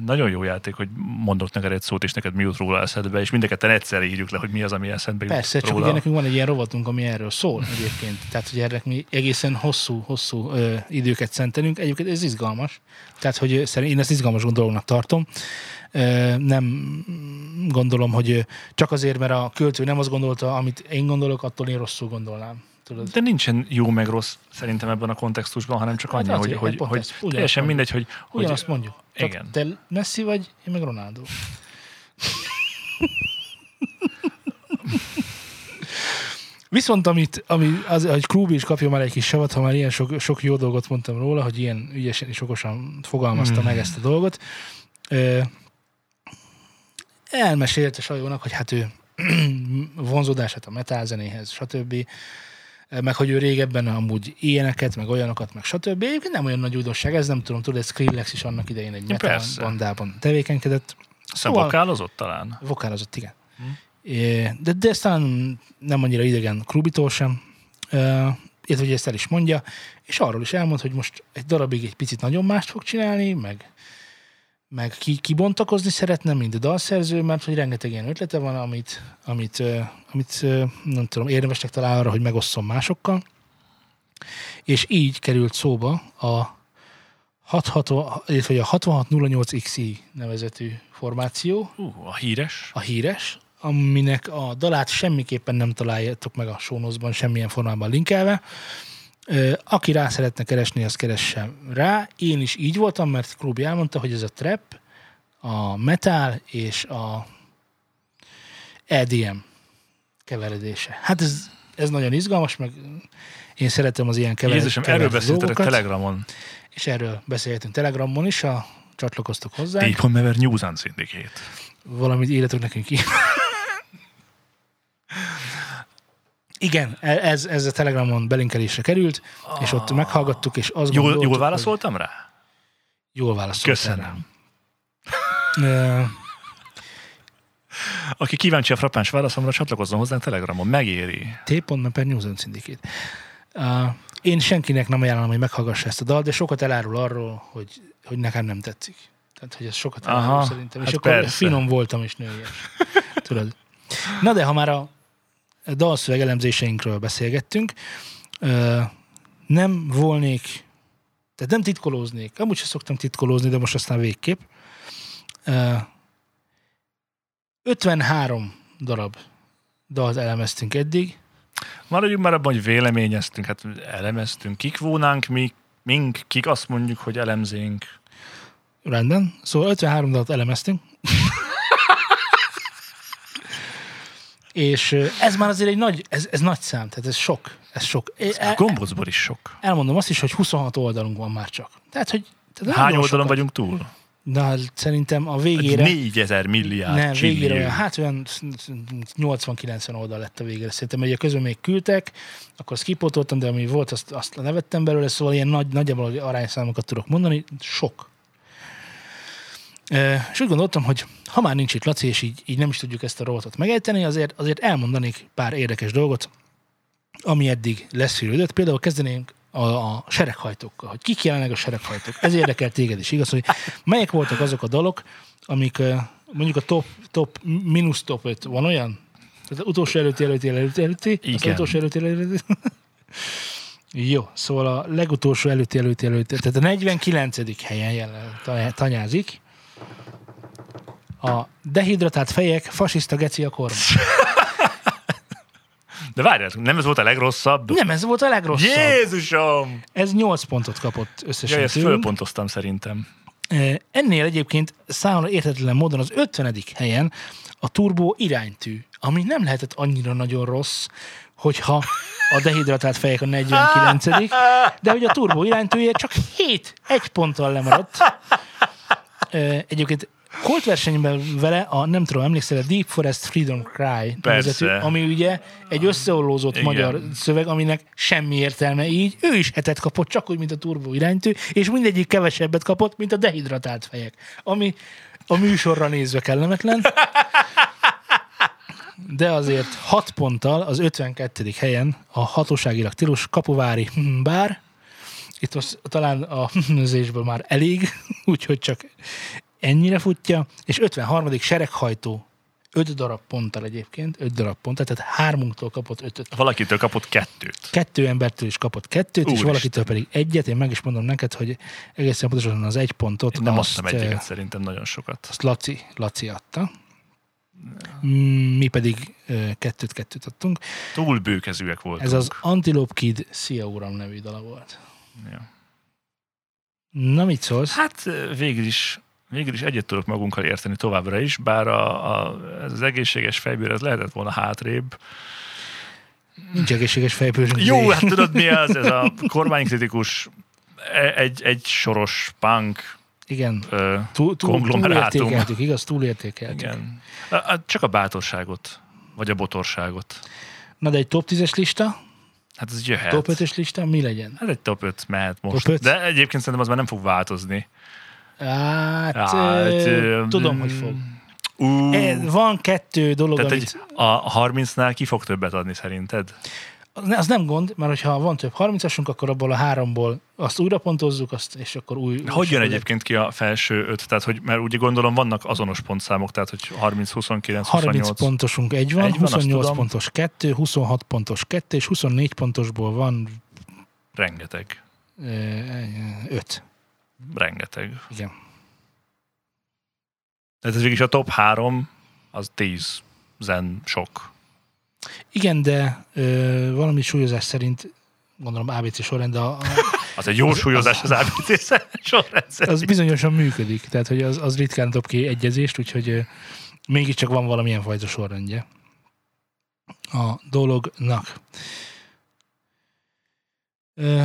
nagyon jó játék, hogy mondok neked egy szót, és neked mi jut róla eszedbe, és mindeket egyszerre írjuk le, hogy mi az, ami eszedbe jut Persze, csak róla. ugye nekünk van egy ilyen rovatunk, ami erről szól egyébként. Tehát, hogy erre mi egészen hosszú, hosszú ö, időket szentelünk. Egyébként ez izgalmas. Tehát, hogy én ezt izgalmas dolognak tartom. Nem gondolom, hogy csak azért, mert a költő nem azt gondolta, amit én gondolok, attól én rosszul gondolnám. Tudod? De nincsen jó meg rossz szerintem ebben a kontextusban, hanem csak Hát annyi, hogy, azért, hogy, pont hogy ez, ugyanazt teljesen mondjuk. mindegy, hogy, hogy Ugyanazt mondjuk. Csak igen. te Messi vagy, én meg Ronaldo. Viszont amit, ami az, hogy Krúbi is kapja már egy kis savat, ha már ilyen sok, sok jó dolgot mondtam róla, hogy ilyen ügyesen és okosan fogalmazta Hmm. meg ezt a dolgot. Elmesélte Sajónak, hogy hát ő vonzódását a metálzenéhez, stb. meg hogy ő régebben amúgy ilyeneket, meg olyanokat, meg stb. Egyébként nem olyan nagy újdonság, ez nem tudom, tudod, Skrillex is annak idején egy metal persze. bandában tevékenykedett. Aztán Szóval- vokálozott talán? Vokálozott, igen. É, De, de ez talán nem annyira idegen Krubitól sem, illetve hogy ezt el is mondja, és arról is elmond, hogy most egy darabig egy picit nagyon mást fog csinálni, meg, meg ki, kibontakozni szeretne, mint a dalszerző, mert hogy rengeteg ilyen ötlete van, amit, amit, amit nem tudom, érdemesnek talál arra, hogy megosszon másokkal. És így került szóba a 66, illetve a 6608XI nevezetű formáció, Uh, a híres. a híres, aminek a dalát semmiképpen nem találjátok meg a sónoszban semmilyen formában linkelve. Aki rá szeretne keresni, az keressen rá. Én is így voltam, mert Krubi elmondta, hogy ez a trap, a metal és a EDM keveredése. Hát ez, ez nagyon izgalmas, meg én szeretem az ilyen kever- Jézusom, erről beszéltetek Telegramon. és erről beszélhetünk Telegramon is, a csatlakoztok hozzá. Deep on Never News Syndicate. Valamit írjatok nekünk ki. Igen, e- ez, ez a Telegramon belinkelésre került, és ott meghallgattuk, és azt Jól, gondoltuk, jól hogy válaszoltam rá? Jól válaszolt Köszönöm. Ö, Aki kíváncsi a frappáns válaszomra, csatlakozzon hozzánk Telegramon. Megéri. T.me per News Syndicate. Uh, én senkinek nem ajánlom, hogy meghallgassa ezt a dalt, de sokat elárul arról, hogy, hogy nekem nem tetszik. Tehát, hogy ez sokat elárul Aha, szerintem. És hát akkor persze. finom voltam és nőies. Tudod. Na de ha már a dalszöveg elemzéseinkről beszélgettünk, nem volnék, tehát nem titkolóznék, amúgy sem szoktam titkolózni, de most aztán végképp. Ö, 53 darab dalt elemeztünk eddig, Maradjunk már abban, hogy véleményeztünk, hát elemeztünk. Kik vónánk mi, mink, kik azt mondjuk, hogy elemzénk. Rendben. Szóval 53 dalt elemeztünk. És ez már azért egy nagy, ez, ez nagy szám, tehát ez sok. Ez sok. É, A el, gombócból is sok. elmondom azt is, hogy 26 oldalunk van már csak. Tehát, hogy tehát Hány oldalon sokat. vagyunk túl? Na, szerintem a végére... 4000 milliárd nem, végére olyan, hát olyan 80-90 oldal lett a végére. Szerintem, hogy a közben még küldtek, akkor skipotoltam, de ami volt, azt, azt levettem belőle, szóval ilyen nagy, nagyjából arányszámokat tudok mondani. Sok. És úgy gondoltam, hogy ha már nincs itt Laci, és így, így nem is tudjuk ezt a rovatot megejteni, azért, azért elmondanék pár érdekes dolgot, ami eddig leszűrődött. Például kezdenénk a, a sereghajtókkal, hogy kik jelenleg a sereghajtók. Ez érdekel téged is, igaz, hogy melyek voltak azok a dalok, amik mondjuk a top, top mínusz top 5 van olyan? Tehát utolsó előtti, előtti, előtti, előtti, Igen. utolsó előtti, előtti. Jó, szóval a legutolsó előtti, előtti, előtti, tehát a 49. helyen jelen tanyázik. A dehidratált fejek, fasiszta geci a kormány. De várjál, nem ez volt a legrosszabb? Nem, ez volt a legrosszabb. Jézusom! Ez 8 pontot kapott összesen Jaj, ezt tőlünk. fölpontoztam szerintem. Eh, Ennél egyébként számomra érthetetlen módon az 50. helyen a turbó iránytű, ami nem lehetett annyira nagyon rossz, hogyha a dehidratált fejek a 49 de hogy a turbó iránytűje csak 7, egy ponttal lemaradt. Eh, Egyébként Colt versenyben vele a, nem tudom, emlékszel, a Deep Forest Freedom Cry nevezetű, ami ugye egy összeollózott Igen. magyar szöveg, aminek semmi értelme így. Ő is hetet kapott, csak úgy, mint a turbó iránytű, és mindegyik kevesebbet kapott, mint a dehidratált fejek, ami a műsorra nézve kellemetlen. de azért 6 ponttal az 52. helyen a hatóságilag tilos kapuvári bár. Itt most talán a nőzésből már elég, úgyhogy csak ennyire futja, és 53. sereghajtó 5 darab ponttal egyébként, 5 darab ponttal, tehát hármunktól kapott 5 Valakitől kapott kettőt. Kettő embertől is kapott kettőt, Úristen. és valakitől pedig egyet. Én meg is mondom neked, hogy egészen pontosan az egy pontot. Én nem azt, adtam egyiket, szerintem nagyon sokat. Azt Laci, Laci adta. Mi pedig kettőt-kettőt adtunk. Túl bőkezűek voltunk. Ez az Antelope Kid Szia Uram nevű dala volt. Ja. Na, mit szólsz? Hát végül is végül is egyet tudok magunkkal érteni továbbra is, bár a, a, ez az egészséges fejbőr ez lehetett volna hátrébb. Nincs egészséges fejbőr. Jó, hát tudod mi az? Ez a kormánykritikus e, egy, egy soros punk igen. Ö, túl, túl, konglomerátum. Túlértékeltük, igaz? Túlértékeltük. Igen. Csak a bátorságot, vagy a botorságot. Na de egy top 10-es lista? Hát ez jöhet. Top 5-ös lista mi legyen? Hát egy top 5 mehet most. Top 5? De egyébként szerintem az már nem fog változni. Hát, hát ö, tudom, hogy fog. Uh, Van kettő dolog, tehát amit... Egy, a 30-nál ki fog többet adni szerinted? Az nem gond, mert ha van több 30-asunk, akkor abból a háromból azt újra pontozzuk, azt, és akkor új... Hogy jön egyébként ki a felső öt? Tehát, hogy, mert úgy gondolom vannak azonos pontszámok, tehát hogy 30, 29, 28... 30 pontosunk egy van, egy van 28 pontos kettő, 26 pontos kettő, és 24 pontosból van... Rengeteg. Öt. Rengeteg. Igen. Tehát ez végig a top három, az tíz zen sok. Igen, de ö, valami súlyozás szerint, gondolom ABC sorrend, de a, a, az egy jó az, súlyozás az, az ABC sorrend szerint. Az bizonyosan működik, tehát hogy az, az ritkán dob ki egyezést, úgyhogy ö, mégiscsak van valamilyen fajta sorrendje a dolognak. Ö,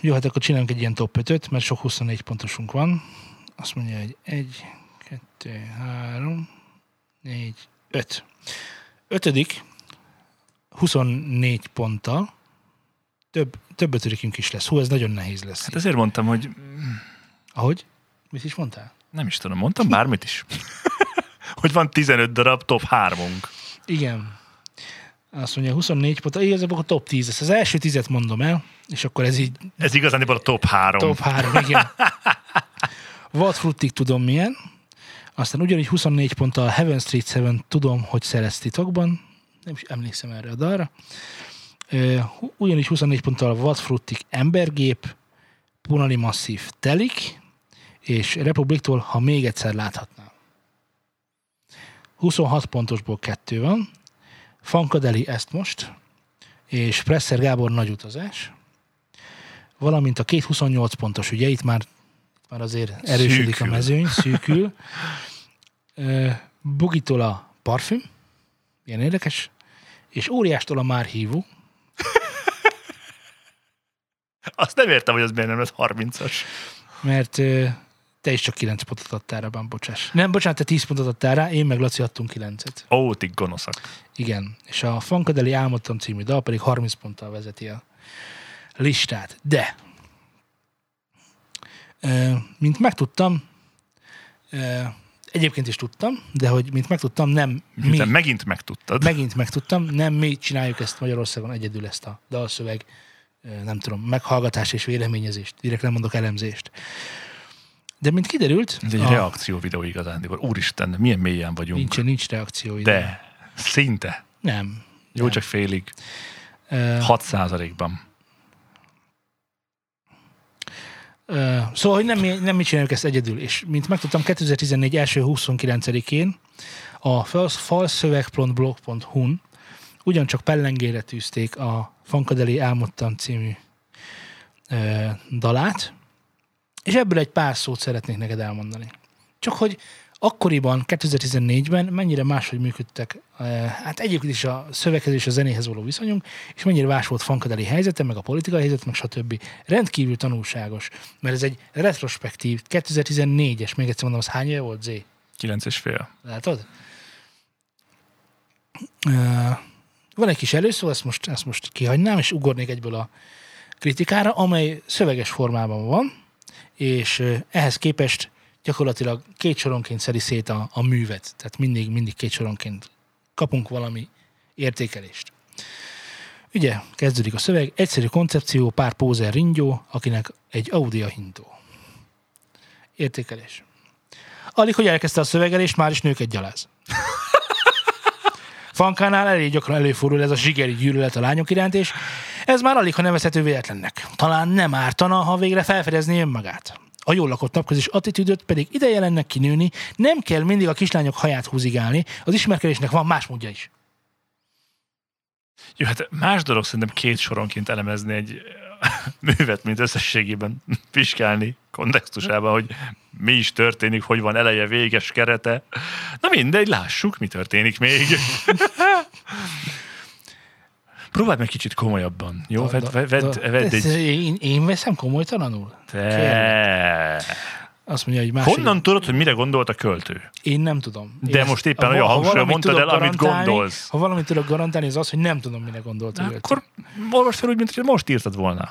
jó, hát akkor csinálunk egy ilyen top 5 mert sok 24 pontosunk van. Azt mondja, hogy 1, 2, 3, 4, 5. Ötödik, 24 ponttal, több, több ötödikünk is lesz. Hú, ez nagyon nehéz lesz. Hát ezért mondtam, hogy... Ahogy? Mit is mondtál? Nem is tudom, mondtam bármit is. hogy van 15 darab top 3 Igen. Azt mondja, 24 pont, igazából a top 10 lesz. Az első tizet mondom el, és akkor ez így... Ez igazán a top 3. Top 3, igen. Vadfruttig tudom milyen. Aztán ugyanígy 24 ponttal a Heaven Street 7 tudom, hogy szerez titokban. Nem is emlékszem erre a dalra. Ugyanígy 24 ponttal a Vadfruttig Embergép, Punali Masszív Telik, és Republiktól, ha még egyszer láthatnám. 26 pontosból kettő van, Fankadeli ezt most, és Presser Gábor nagy utazás, valamint a két 28 pontos, ugye itt már, már azért erősödik szűkül. a mezőny, szűkül. Bugitola parfüm, ilyen érdekes, és óriástól a már hívó. Azt nem értem, hogy az miért nem lesz 30-as. Mert te is csak 9 pontot adtál rá, bocsáss. Nem, bocsánat, te 10 pontot adtál rá, én meg Laci adtunk 9-et. Ó, ti gonoszak. Igen, és a Funkadeli Álmodtam című dal pedig 30 ponttal vezeti a listát. De, mint megtudtam, egyébként is tudtam, de hogy mint megtudtam, nem Miután mi... megint megtudtad. Megint megtudtam, nem mi csináljuk ezt Magyarországon egyedül ezt a dalszöveg, nem tudom, meghallgatás és véleményezést, direkt nem mondok elemzést. De mint kiderült... Ez egy a... reakció videó igazán, úristen, milyen mélyen vagyunk. Nincs, nincs reakció videó. De, szinte. Nem. Jó, nem. csak félig. Uh, 6 százalékban. Uh, szóval, hogy nem, nem mi csináljuk ezt egyedül. És mint megtudtam, 2014 első 29-én a falszövegblog.hu-n ugyancsak pellengére tűzték a Fankadeli Álmodtam című uh, dalát, és ebből egy pár szót szeretnék neked elmondani. Csak hogy akkoriban, 2014-ben mennyire máshogy működtek, eh, hát egyébként is a szöveghez és a zenéhez való viszonyunk, és mennyire más volt Fankadeli helyzete, meg a politikai helyzet, meg stb. Rendkívül tanulságos, mert ez egy retrospektív, 2014-es, még egyszer mondom, az hány éve volt, Z? 9 és fél. Látod? Uh, van egy kis előszó, ezt most, ezt most kihagynám, és ugornék egyből a kritikára, amely szöveges formában van, és ehhez képest gyakorlatilag két soronként szedi szét a, a művet, tehát mindig, mindig két soronként kapunk valami értékelést. Ugye, kezdődik a szöveg, egyszerű koncepció, pár pózer ringyó, akinek egy Audi a hintó. Értékelés. Alig, hogy elkezdte a szövegelést, már is nőket gyaláz. Fankánál elég gyakran előfordul ez a zsigeri gyűlölet a lányok iránt, és ez már alig, ha nevezhető véletlennek. Talán nem ártana, ha végre felfedezné önmagát. A jól lakott napközis attitűdöt pedig ideje lenne kinőni, nem kell mindig a kislányok haját húzigálni, az ismerkedésnek van más módja is. Jó, hát más dolog szerintem két soronként elemezni egy művet, mint összességében vizsgálni kontextusában, hogy mi is történik, hogy van eleje, véges kerete. Na mindegy, lássuk, mi történik még. Próbáld meg kicsit komolyabban, jó? Da- Vedd, da- vedd, vedd, da- vedd ez- egy... én, én veszem komolytalanul? Te. Azt mondja, hogy másik. Honnan tudod, hogy mire gondolt a költő? Én nem tudom. De Én most éppen olyan ha hangsúlyan valamit mondtad el, amit gondolsz. Ha valamit tudok garantálni, az az, hogy nem tudom, mire gondolt a költő. Akkor olvasd fel úgy, mint hogy most írtad volna.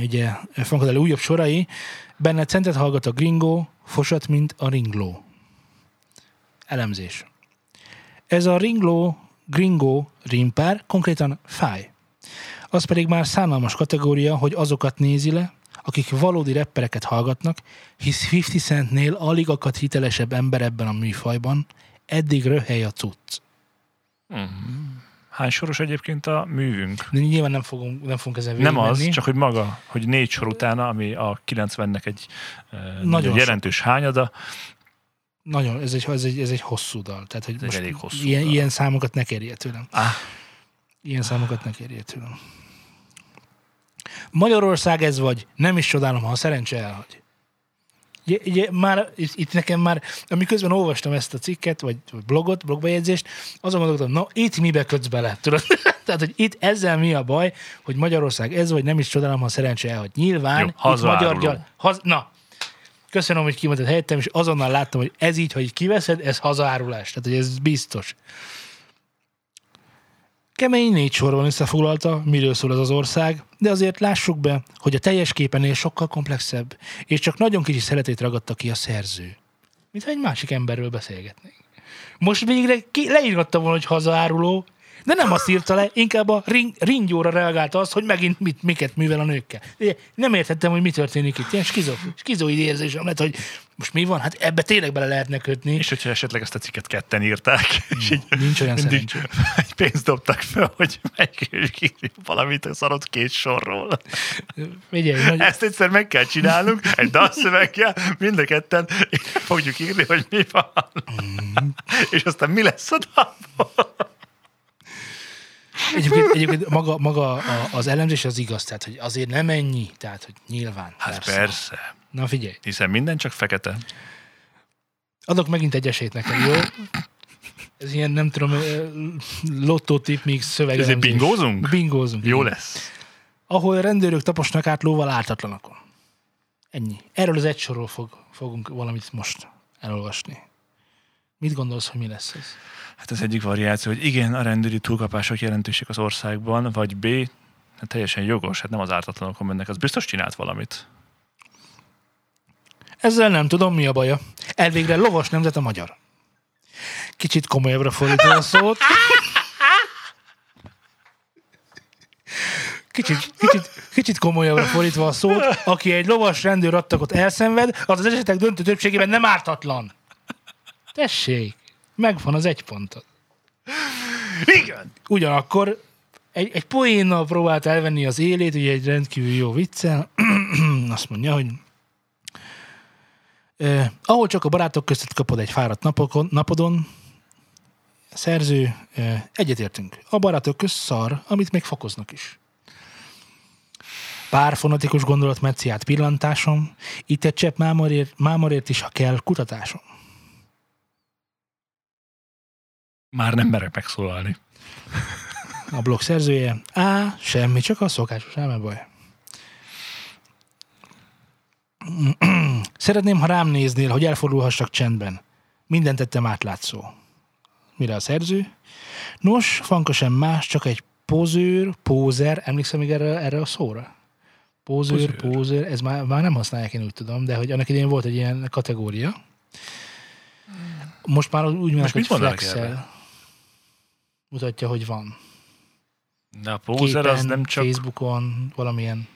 ugye Funkadeli újabb sorai, benne centet hallgat a gringo, fosat, mint a ringló. Elemzés. Ez a ringló, gringo rímpár konkrétan fáj. Az pedig már szánalmas kategória, hogy azokat nézi le, akik valódi rappereket hallgatnak, hisz 50 Centnél alig akad hitelesebb ember ebben a műfajban, eddig röhely a cucc. Hány soros egyébként a művünk? De nyilván nem fogunk, nem fogunk ezen Nem az, végigmenni. csak hogy maga, hogy négy sor utána, ami a 90-nek egy nagyon Nagyon jelentős hányada, Nagyon, ez egy, ez egy, ez egy hosszú dal. Tehát, hogy egy most elég hosszú ilyen, dal. ilyen számokat ne kérjél tőlem. Ah. Ilyen számokat ne kérjél tőlem. Magyarország ez vagy, nem is csodálom, ha a szerencse elhagy. Ugye, ugye már, itt, nekem már, amiközben olvastam ezt a cikket, vagy vagy blogot, blogbejegyzést, azon gondoltam, na itt mibe kötsz bele, tudod? Tehát, hogy itt ezzel mi a baj, hogy Magyarország ez vagy, nem is csodálom, ha a szerencse elhagy. Nyilván, Jó, hazaáruló. gyal, haz, na, köszönöm, hogy kimondtad helyettem, és azonnal láttam, hogy ez így, hogy kiveszed, ez hazaárulás. Tehát, hogy ez biztos. Kemény négy sorban összefoglalta, miről szól ez az ország, de azért lássuk be, hogy a teljes képenél sokkal komplexebb, és csak nagyon kicsi szeretét ragadta ki a szerző. Mintha egy másik emberről beszélgetnénk. Most végre ki, leírhatta volna, hogy hazaáruló, de nem azt írta le, inkább a ring, ringyóra reagálta azt, hogy megint mit, miket művel a nőkkel. Nem értettem, hogy mi történik itt. Ilyen skizo, skizoid érzésem lett, hogy most mi van? Hát ebbe tényleg bele lehetne kötni. és hogyha esetleg ezt a cikket ketten írták, és így Nincs olyan mindig egy pénzt dobtak fel, hogy melyik valamit a szarott két sorról. Figyelj, nagy, Ezt egyszer meg kell csinálnunk, egy dalszöveggel, mind a ketten fogjuk írni, hogy mi van. Mm. És aztán mi lesz a dalból. Egyébként, egyébként maga, maga a- az elemzés az igaz, tehát hogy azért nem ennyi, tehát hogy nyilván. Hát persze. persze. Na figyelj, Hiszen minden csak fekete. adok megint egy esélyt nekem, jó? Ez ilyen, nem tudom, lottótip még szöveg. Ezért bingózunk? Bingózunk. Jó igen. lesz. Ahol rendőrök taposnak át lóval ártatlanokon. Ennyi. Erről az egy sorról fog, fogunk valamit most elolvasni. Mit gondolsz, hogy mi lesz ez? Hát az egyik variáció, hogy igen, a rendőri túlkapások jelentősek az országban, vagy B, hát teljesen jogos, hát nem az ártatlanokon mennek, az biztos csinált valamit. Ezzel nem tudom, mi a baja. Elvégre lovas nemzet a magyar. Kicsit komolyabbra fordítva a szót. Kicsit, kicsit, kicsit komolyabbra fordítva a szót, aki egy lovas rendőr attakot elszenved, az az esetek döntő többségében nem ártatlan. Tessék, megvan az egy pontod. Igen! Ugyanakkor egy, egy poénnal próbált elvenni az élét, ugye egy rendkívül jó viccel. Azt mondja, hogy eh, ahol csak a barátok között kapod egy fáradt napokon, napodon, szerző, eh, egyetértünk. A barátok közt szar, amit még fokoznak is. Pár fonetikus gondolat metsziát pillantásom, itt egy csepp mámorért, mámorért is, ha kell, kutatásom. Már nem merek megszólalni. A blog szerzője. Á, semmi, csak a szokásos elmebaj. Szeretném, ha rám néznél, hogy elfordulhassak csendben. Mindent tettem átlátszó. Mire a szerző? Nos, Fanka sem más, csak egy pozőr, pózer, emlékszem még erre, erre a szóra? Pózőr, Pozőr. pózer, ez már, már nem használják, én úgy tudom, de hogy annak idején volt egy ilyen kategória. Most már úgy mondják, hogy flexel. erre? Mutatja, hogy van. De a pózer az nem csak... Facebookon, valamilyen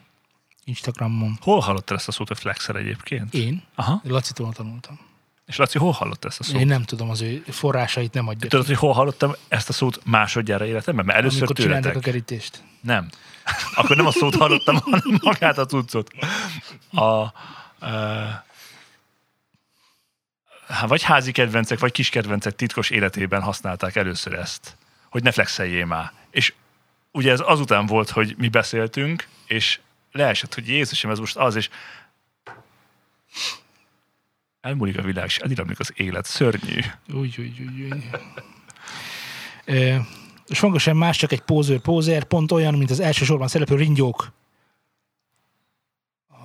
Instagramon. Hol hallottál ezt a szót, hogy flexer egyébként? Én? Aha. Lacitól tanultam. És Laci, hol hallott ezt a szót? Én nem tudom, az ő forrásait nem adja. Tudod, hogy hol hallottam ezt a szót másodjára életemben? Mert először Amikor tőletek. a kerítést. Nem. Akkor nem a szót hallottam, hanem magát a cuccot. A, uh, vagy házi kedvencek, vagy kis kedvencek titkos életében használták először ezt, hogy ne flexeljél már. És ugye ez azután volt, hogy mi beszéltünk, és leesett, hogy Jézusom, ez most az, és elmúlik a világ, és eliromlik az élet. Szörnyű. Úgy, úgy, úgy, úgy. És sem más, csak egy pózőr pózer, pont olyan, mint az első sorban szereplő ringyók.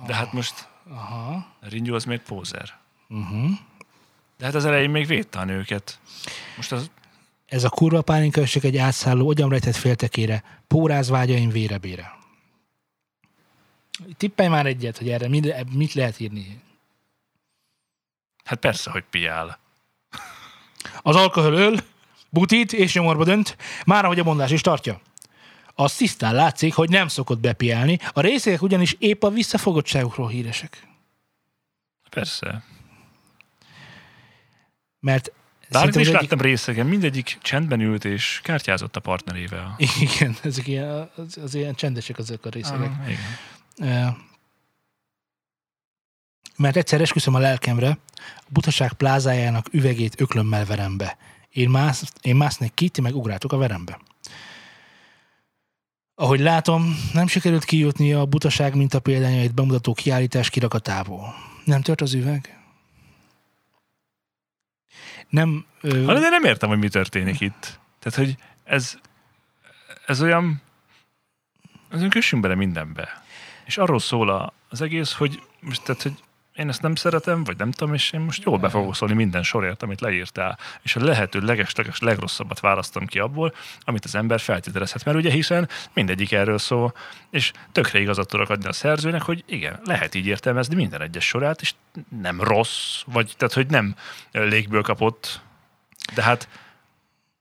De hát most Aha. Ringyó az még pózer. Uh-huh. De hát az elején még védte a nőket. Most az Ez a kurva pálinka csak egy átszálló, ogyam rejtett féltekére, póráz vágyaim vérebére. Tippelj már egyet, hogy erre mit, mit lehet írni. Hát persze, hogy piál. Az alkohol öl, butít és nyomorba dönt, már ahogy a mondás is tartja. Az tisztán látszik, hogy nem szokott bepiálni, a részek ugyanis épp a visszafogottságukról híresek. Persze. Mert Bármit szerintem is egyik- láttam részegen, mindegyik csendben ült és kártyázott a partnerével. Igen, ezek ilyen, az, az ilyen csendesek azok a részegek. Ah, igen. Mert egyszer esküszöm a lelkemre, a butaság plázájának üvegét öklömmel verem be. Én, mász, én másznék ki, ti meg ugrátok a verembe. Ahogy látom, nem sikerült kijutni a butaság minta példányait bemutató kiállítás kirakatából. Nem tört az üveg? Nem... Ö, Hát, de nem értem, hogy mi történik itt. Tehát, hogy ez, ez olyan, ez olyan kössünk bele mindenbe. És arról szól az egész, hogy tehát, hogy én ezt nem szeretem, vagy nem tudom, és én most jól be fogok szólni minden sorért, amit leírtál, és a lehető legesleges legrosszabbat választom ki abból, amit az ember feltételezhet. Mert ugye hiszen mindegyik erről szól, és tökre igazat tudok adni a szerzőnek, hogy igen, lehet így értelmezni minden egyes sorát, és nem rossz, vagy tehát, hogy nem légből kapott, de hát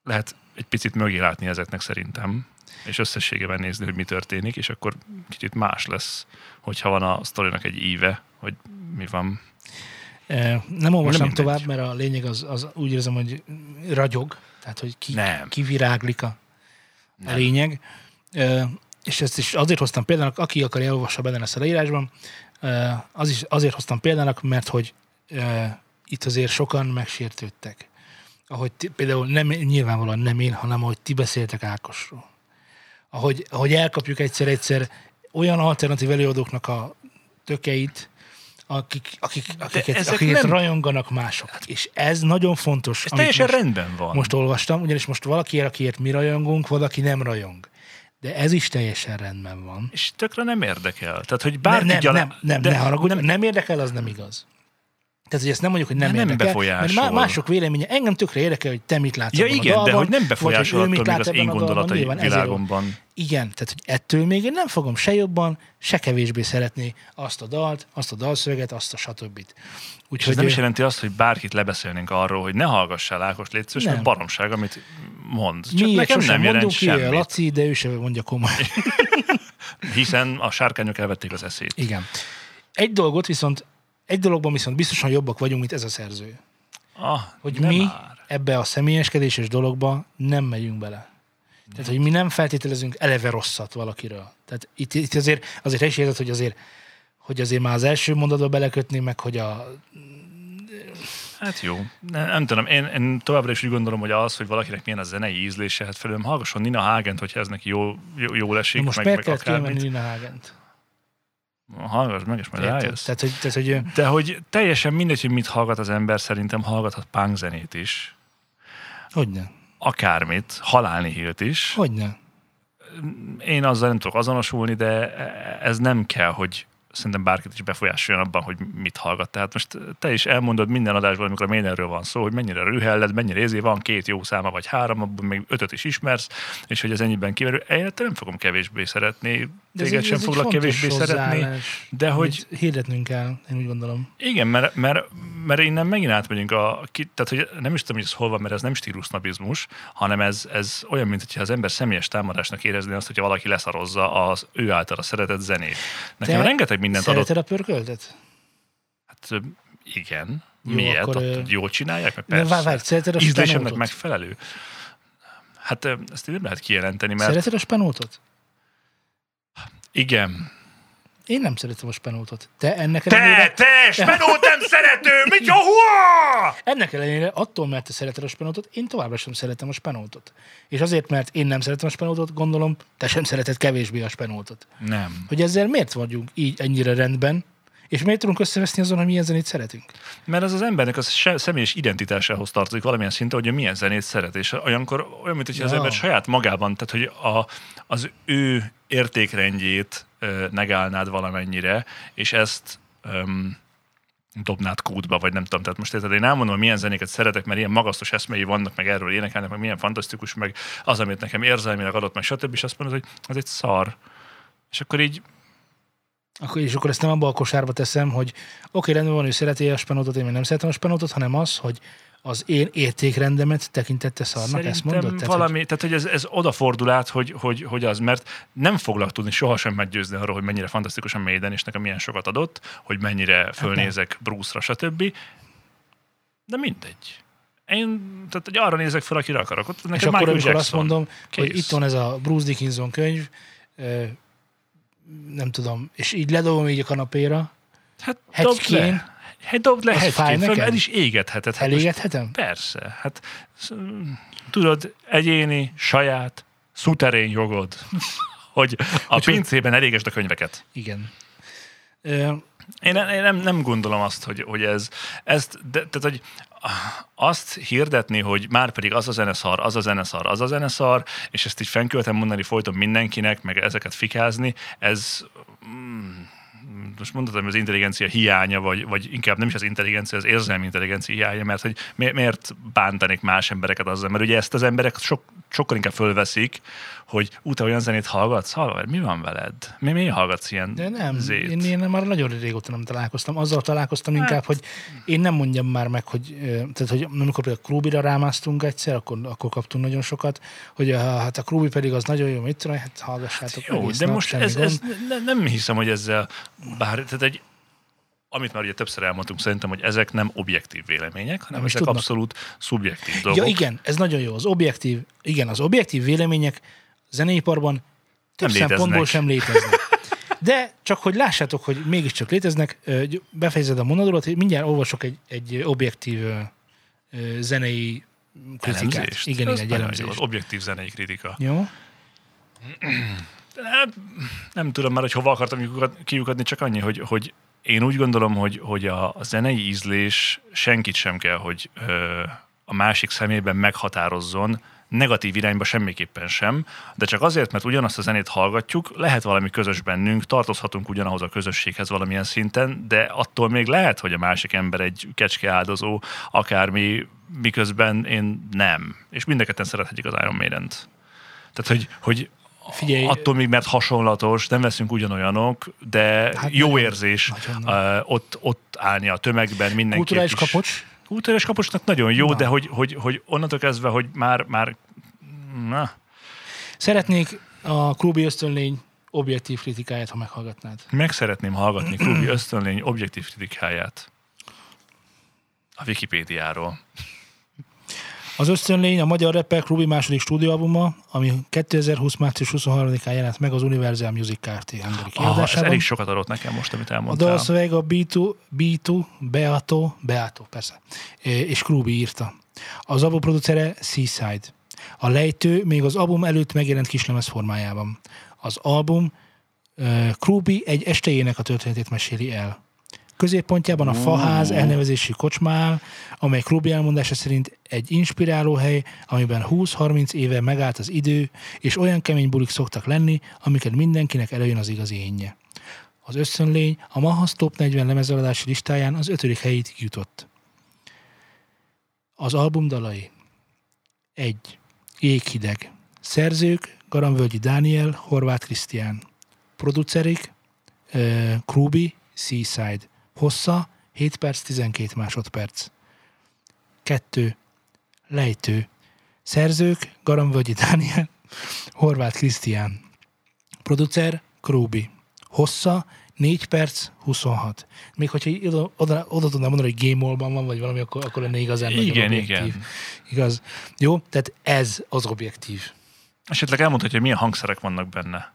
lehet egy picit mögé látni ezeknek szerintem, és összességében nézni, hogy mi történik, és akkor kicsit más lesz, hogyha van a sztorinak egy íve, hogy mi van. Nem olvastam mindegy. tovább, mert a lényeg az, az úgy érzem, hogy ragyog, tehát hogy ki, Nem. kiviráglik a, a Nem. lényeg. És ezt is azért hoztam példának, aki akar elolvassa benne ezt a leírásban, az is azért hoztam példának, mert hogy itt azért sokan megsértődtek. Ahogy ti, például nem, nyilvánvalóan nem én, hanem ahogy ti beszéltek Ákosról. Ahogy, ahogy elkapjuk egyszer-egyszer olyan alternatív előadóknak a tökeit, akik, akik, akiket, ezek akiket nem- rajonganak mások. És ez nagyon fontos. Ez teljesen most, rendben van. most olvastam, ugyanis most valaki, akiért mi rajongunk, valaki nem rajong. De ez is teljesen rendben van. És tökre nem érdekel. Tehát, hogy Nem, bárki nem, gyalá- nem, nem, de ne haragudj, nem, nem, nem érdekel, az nem igaz. Tehát, hogy ezt nem mondjuk, hogy nem, nem érdekel, befolyásol. mert má- mások véleménye, engem tökre érdekel, hogy te mit látsz Ja igen, a dalban, de hogy nem befolyásol attól még az én a dalban, gondolatai ezért- világomban. Igen, tehát hogy ettől még én nem fogom se jobban, se kevésbé szeretni azt a dalt, azt a dalszöveget, azt a stb. És Úgyhogy ez nem is jelenti azt, hogy bárkit lebeszélnénk arról, hogy ne hallgassál Ákos létszős, mert baromság, amit mond. Csak mi nekem nem jelent ki, semmit, Laci, de ő sem mondja komoly. hiszen a sárkányok elvették az eszét. Igen. Egy dolgot viszont, egy dologban viszont biztosan jobbak vagyunk, mint ez a szerző. Ah, Hogy mi már. ebbe a személyeskedéses dologba nem megyünk bele. Tehát, hogy mi nem feltételezünk eleve rosszat valakiről. Tehát itt, itt azért, azért is érzed, hogy azért, hogy azért már az első mondatba belekötni, meg hogy a... Hát jó. Nem, nem tudom, én, én továbbra is úgy gondolom, hogy az, hogy valakinek milyen a zenei ízlése, hát felőlem hallgasson Nina Hagent, hogyha ez neki jó, jó, jól esik, Na most meg, miért meg kellett akármit. Nina Hagent? Hallgass meg, és majd Érted? rájössz. Tehát, hogy, tehát, hogy De hogy teljesen mindegy, hogy mit hallgat az ember, szerintem hallgathat punk zenét is. hogyne? Akármit, halálni hírt is. Hogyne? Én azzal nem tudok azonosulni, de ez nem kell, hogy szerintem bárkit is befolyásoljon abban, hogy mit hallgat. Tehát most te is elmondod minden adásban, amikor a Ménerről van szó, hogy mennyire rühelled, mennyire ézé van két jó száma, vagy három, abban még ötöt is ismersz, és hogy ez ennyiben kimerül. Én nem fogom kevésbé szeretni, De téged sem ez foglak kevésbé szeretni, de hogy Hirdetnünk kell, én úgy gondolom. igen, mert, mert, mert innen megint átmegyünk a, tehát hogy nem is tudom, hogy ez hol van, mert ez nem stílusnabizmus, hanem ez, ez olyan, mint hogyha az ember személyes támadásnak érezni azt, hogyha valaki leszarozza az ő általa szeretett zenét. Nekem Te rengeteg mindent adott. Szereted a pörköltet? Hát igen. Jó, Miért? akkor, Ott jól csinálják? Ne, persze. várj, várj, szereted a Ízlésemnek megfelelő. Hát ezt nem lehet kijelenteni, mert Szereted a spenótot? igen. Én nem szeretem a spenótot. Te ennek Te, ellenére, te, spenót nem szerető! Mit jó, hua! ennek ellenére attól, mert te szereted a spenótot, én továbbra sem szeretem a spenótot. És azért, mert én nem szeretem a spenótot, gondolom, te sem szereted kevésbé a spenótot. Nem. Hogy ezzel miért vagyunk így ennyire rendben, és miért tudunk összeveszni azon, hogy milyen zenét szeretünk? Mert ez az embernek a személyes identitásához tartozik valamilyen szinten, hogy milyen zenét szeret. És olyankor olyan, mint hogy az Ja. ember saját magában, tehát hogy a, az ő értékrendjét ö, negálnád valamennyire, és ezt öm, dobnád kútba, vagy nem tudom. Tehát most érted, én elmondom, hogy milyen zenéket szeretek, mert ilyen magasztos eszmei vannak, meg erről énekelnek, meg milyen fantasztikus, meg az, amit nekem érzelmileg adott, meg stb. És azt mondod, hogy az egy szar. És akkor így Akkor, és akkor ezt nem abba a kosárba teszem, hogy oké, rendben van, ő szereti a spenótot, én még nem szeretem a spenótot, hanem az, hogy az én értékrendemet tekintette szarnak, ezt Szerintem mondod? valami, hogy, tehát hogy ez, ez odafordul át, hogy, hogy, hogy az, mert nem foglak tudni sohasem meggyőzni arról, hogy mennyire fantasztikus a Maiden, és nekem milyen sokat adott, hogy mennyire fölnézek Bruce-ra, stb. De mindegy. Én tehát, hogy arra nézek fel, akire akarok. Ott és akkor, amikor azt mondom, hogy Kész. itt van ez a Bruce Dickinson könyv, nem tudom, és így ledobom így a kanapéra, Hát dobd hegykén, le. Hát dobd le az fáj hegykén, föl, el is égetheted. Hát most- elégethetem? Persze. Hát tudod, egyéni, saját, szuterén jogod, hogy a Hogy- pincében elégesd a könyveket. Igen. Ö, Én, én nem, nem gondolom azt, hogy, hogy ez, ezt, de, tehát, hogy azt hirdetni, hogy már pedig az a zeneszar, az a zeneszar, az a zeneszar, és ezt így fennköltem mondani folyton mindenkinek, meg ezeket fikázni, ez mm, most mondhatom, hogy az intelligencia hiánya, vagy, vagy inkább nem is az intelligencia, az érzelmi intelligencia hiánya, mert hogy mi- miért bántanék más embereket azzal, mert ugye ezt az emberek sok, sokkal inkább fölveszik, hogy te olyan zenét hallgatsz, hallgat, mi van veled? Mi, mi hallgatsz ilyen De nem, zét? én, én már nagyon régóta nem találkoztam. Azzal találkoztam Hát. inkább, hogy én nem mondjam már meg, hogy, tehát, hogy amikor például Krúbira rámásztunk egyszer, akkor, akkor kaptunk nagyon sokat, hogy a, hát a Krúbi pedig az nagyon jó, mit tudom, hát hallgassátok Jó, egész de nap, most ez, ez ne, nem hiszem, hogy ezzel bár, tehát egy, amit már ugye többször elmondtunk, szerintem, hogy ezek nem objektív vélemények, hanem Nem ezek tudnak. abszolút szubjektív dolgok. Ja igen, ez nagyon jó. Az objektív, igen, az objektív vélemények zeneiparban több Nem szempontból sem léteznek. De csak hogy lássátok, hogy mégiscsak léteznek, befejezed a mondatot, hogy mindjárt olvasok egy, egy objektív zenei kritikát. elemzést. Igen, igen, egy elemzést. jó, az objektív zenei kritika. Jó? Nem, nem tudom már, hogy hova akartam kiukad- kiukadni, csak annyi, hogy, hogy én úgy gondolom, hogy, hogy a, a zenei ízlés senkit sem kell, hogy ö, a másik szemében meghatározzon, negatív irányba semmiképpen sem, de csak azért, mert ugyanazt a zenét hallgatjuk, lehet valami közös bennünk, tartozhatunk ugyanahoz a közösséghez valamilyen szinten, de attól még lehet, hogy a másik ember egy kecske áldozó, akármi, miközben én nem. És mind a ketten szerethetjük az Iron Maiden-t. Tehát, hogy, hogy Figyelj- attól még, mert hasonlatos, nem veszünk ugyanolyanok, de Hát jó nagyon- érzés uh, ott, ott állni a tömegben mindenki. Kulturális kapocs? Kulturális kapocsnak nagyon jó, Na. de hogy, hogy, hogy onnantól kezdve, hogy már, már na, Szeretnék a Klubi ösztönlény objektív kritikáját, ha meghallgatnád. meg szeretném hallgatni Klubi ösztönlény objektív kritikáját a Wikipédiáról. Az ösztönlény a magyar rapper Klubi második stúdióalbuma, ami 2020. március 23-án jelent meg az Universal Music Kft. hangari Ah, ez kiadásában. elég sokat adott nekem most, amit A elmondtál. dalszöveg a B2, B2, Beato, Beato, persze, és Krubi írta. Az album producere Seaside. A lejtő még az album előtt megjelent kislemez formájában. Az album Krubi egy estejének a történetét meséli el. Középpontjában a Faház elnevezésű kocsma áll, amely Krubi elmondása szerint egy inspiráló hely, amiben 20-30 éve megállt az idő, és olyan kemény bulik szoktak lenni, amiket mindenkinek előjön az igazi énje. Az összönlény a Mahas Top 40 lemezeladási listáján az ötödik helyig jutott. Az album dalai. 1. Jéghideg. Szerzők Garamvölgyi Dániel, Horváth Krisztián. Producerik Krubi, Seaside. Hossza 7 perc 12 másodperc. 2. Lejtő. Szerzők Garamvölgyi Dániel, Horváth Krisztián. Producer Krubi. Hossza 4 perc 26. Még hogyha oda, oda, oda tudnám mondani, hogy game van, vagy valami, akkor, akkor lenne igazán nagyon Igen, objektív. igen. Igaz? Jó, tehát ez az objektív. Esetleg elmondhatja, hogy milyen hangszerek vannak benne.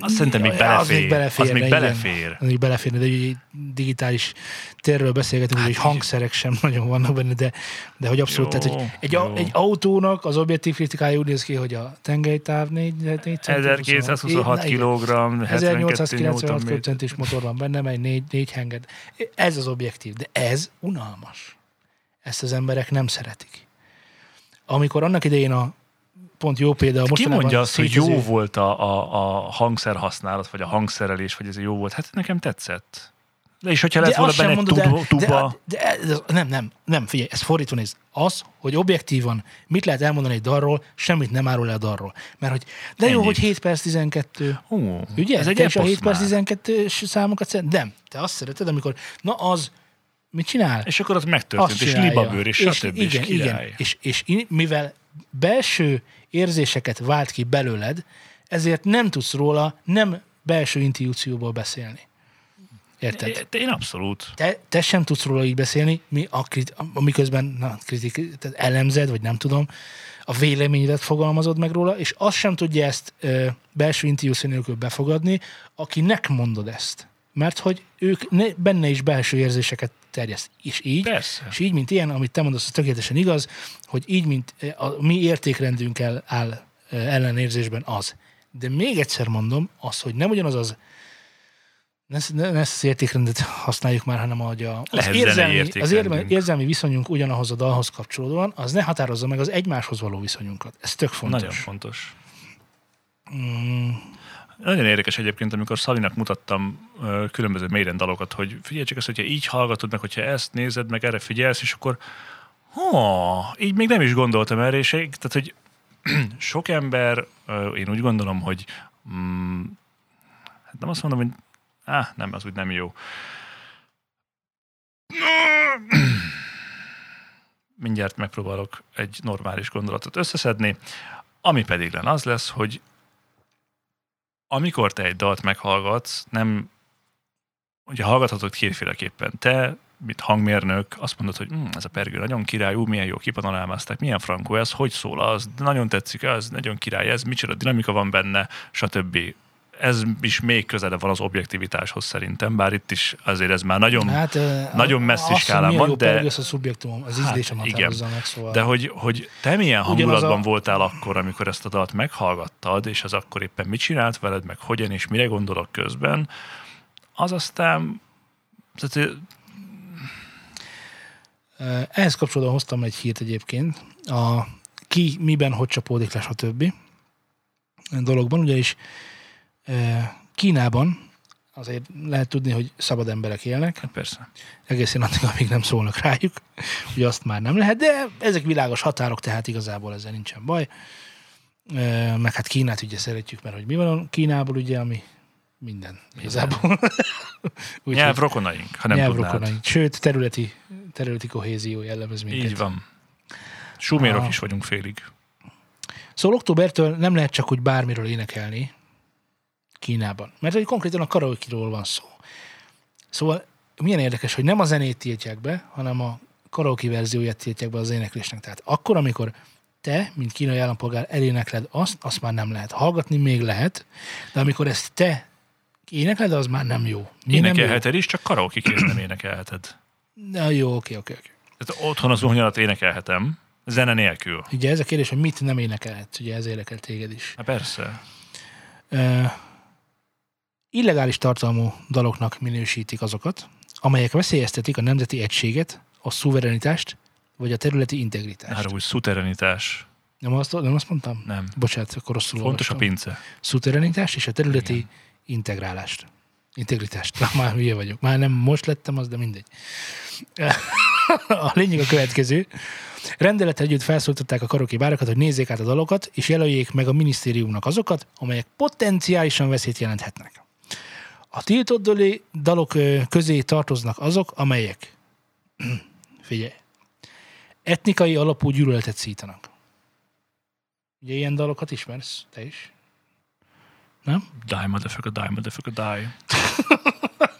Azt szerintem még Ja, az még belefér. Az még belefér. Az még beleférne, de egy digitális térről beszélgetünk, hát, hogy hangszerek sem nagyon vannak benne, de, de hogy abszolút, Jó, tehát, hogy egy, jó. egy autónak az objektív kritikája úgy néz ki, hogy a tengelytáv 4, 4 1226 kg, 72 1896 Nm. köbcentis motor van benne, mely 4, 4 henged. Ez az objektív, de ez unalmas. Ezt az emberek nem szeretik. Amikor annak idején a pont jó példa, a Ki mondja azt, hogy jó volt a, a, a hangszer használat, vagy a hangszerelés, vagy ez jó volt? Hát nekem tetszett. De és hogyha lett volna benne mondod tuba, tuba De, de, de, nem, nem, nem, figyelj, ez fordítva néz. Az, hogy objektívan mit lehet elmondani egy dalról, semmit nem árul el a dalról. Mert hogy, de jó, Ennyit. hogy 7 perc 12. Ó, Ugye? ez egy is a eposz 7 perc már. 12 számokat szeret? Nem. Te azt szereted, amikor, na az, mit csinál? És akkor az megtörtént, azt és libabőr, és, stb. igen, és igen. És, és in- mivel belső érzéseket vált ki belőled, ezért nem tudsz róla nem belső intuícióból beszélni. Érted? Én abszolút. te, te sem tudsz róla így beszélni, mi a, krit, a miközben na, kritik, tehát elemzed, vagy nem tudom, a véleményedet fogalmazod meg róla, és azt sem tudja ezt ö, belső intuíció nélkül befogadni, akinek mondod ezt. Mert hogy ők ne, benne is belső érzéseket terjeszt. És így, Persze. és így, mint ilyen, amit te mondasz, az tökéletesen igaz, hogy így, mint ö, a mi értékrendünkkel áll ö, ellenérzésben az. De még egyszer mondom, az, hogy nem ugyanaz az ne, ne, ne ezt az értékrendet használjuk már, hanem hogy a, az, érzelmi, az értékrendünk. érzelmi viszonyunk ugyanahoz a dalhoz kapcsolódóan, az ne határozza meg az egymáshoz való viszonyunkat. Ez tök fontos. Nagyon fontos. Mm, Nagyon érdekes egyébként, amikor Szalinak mutattam ö, különböző Maiden dalokat, hogy figyelj csak ezt, hogyha így hallgatod meg, hogyha ezt nézed, meg erre figyelsz, és akkor ha, így még nem is gondoltam erre, és tehát, hogy sok ember, ö, én úgy gondolom, hogy mm, hát nem azt mondom, hogy á, nem, az úgy nem jó. Mindjárt megpróbálok egy normális gondolatot összeszedni, ami pedig len az lesz, hogy amikor te egy dalt meghallgatsz, nem, ugye hallgathatod kétféleképpen. Te, mint hangmérnök, azt mondod, hogy hm, ez a pergő nagyon király, ú, milyen jó kipanorámázták, milyen frankó ez, hogy szól az, nagyon tetszik az, nagyon király ez, micsoda dinamika van benne, stb. Ez is még közelebb van az objektivitáshoz szerintem, bár itt is azért ez már nagyon, hát, nagyon messzi azt, skálán van, jó de- az a szubjektumom, az Hát, ízlésem igen. meg, szóval. de hogy, hogy te milyen hangulatban a- voltál akkor, amikor ezt a dalt meghallgattad, és az akkor éppen mit csinált veled, meg hogyan és mire gondolok közben, az aztán tehát, Ehhez kapcsolódóan hoztam egy hírt egyébként. A ki, miben, hogy csapódik le, stb. dologban, ugyanis Kínában azért lehet tudni, hogy szabad emberek élnek, hát persze. egészen addig, amíg nem szólnak rájuk, ugye azt már nem lehet, de ezek világos határok, tehát igazából ezzel nincsen baj. Meg hát Kínát ugye szeretjük, mert hogy mi van Kínából, ugye, ami minden igazából. Úgyhogy Nyelv rokonaink, ha nem nyelvrokonaink. Sőt, területi, területi kohézió jellemez minket. Így van. Sumérok Ah. is vagyunk félig. Szóval októbertől nem lehet csak úgy bármiről énekelni Kínában. Mert hogy konkrétan a karaoke-ról van szó. Szóval milyen érdekes, hogy nem a zenét tiltják be, hanem a karaoke verzióját tiltják be az éneklésnek. Tehát akkor, amikor te, mint kínai állampolgár elénekled azt, azt már nem lehet. Hallgatni még lehet, de amikor ezt te énekled, az már nem jó. Mi nem jó? Énekelheted is, csak karaoke nem énekelheted. Na, jó, oké, oké, oké. Tehát otthon az zuhanyalat énekelhetem, zene nélkül. Ugye ez a kérdés, hogy mit nem énekelhetsz, ugye ez érdekel téged is. Hát persze. Ö, illegális tartalmú daloknak minősítik azokat, amelyek veszélyeztetik a nemzeti egységet, a szuverenitást, vagy a területi integritást. Arra úgy szuterenitás. Nem azt, nem azt mondtam? Nem. Bocsánat, akkor rosszul Fontos a olvastam. pince. Szuverenitás és a területi Igen. integrálást. Integritást. Már hülye vagyok. Már nem most lettem az, de mindegy. A lényeg a következő. Rendelet együtt felszólították a karoki bárokat, hogy nézzék át a dalokat, és jelöljék meg a minisztériumnak azokat, amelyek potenciálisan veszélyt jelenthetnek. A tiltott dalok közé tartoznak azok, amelyek, figyelj, etnikai alapú gyűlöletet szítanak. Ugye ilyen dalokat ismersz, te is? Nem? Die, motherfucker, die, motherfucker, die.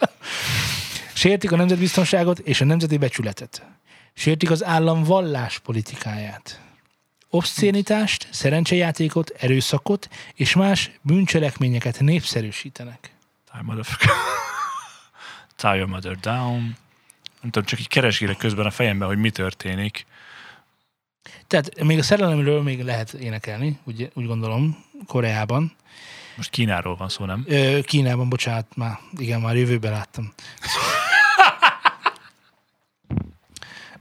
Sértik a nemzetbiztonságot és a nemzeti becsületet. Sértik az állam vallás politikáját. Obszcénitást, szerencsejátékot, erőszakot és más bűncselekményeket népszerűsítenek. Die, motherfucker. Tie your mother down. Nem tudom, csak így keresgélek közben a fejemben, hogy mi történik. Tehát még a szerelemről még lehet énekelni, úgy, úgy gondolom, Koreában. Most Kínáról van szó, nem? Ö, Kínában, bocsánat, már, igen, már jövőben láttam.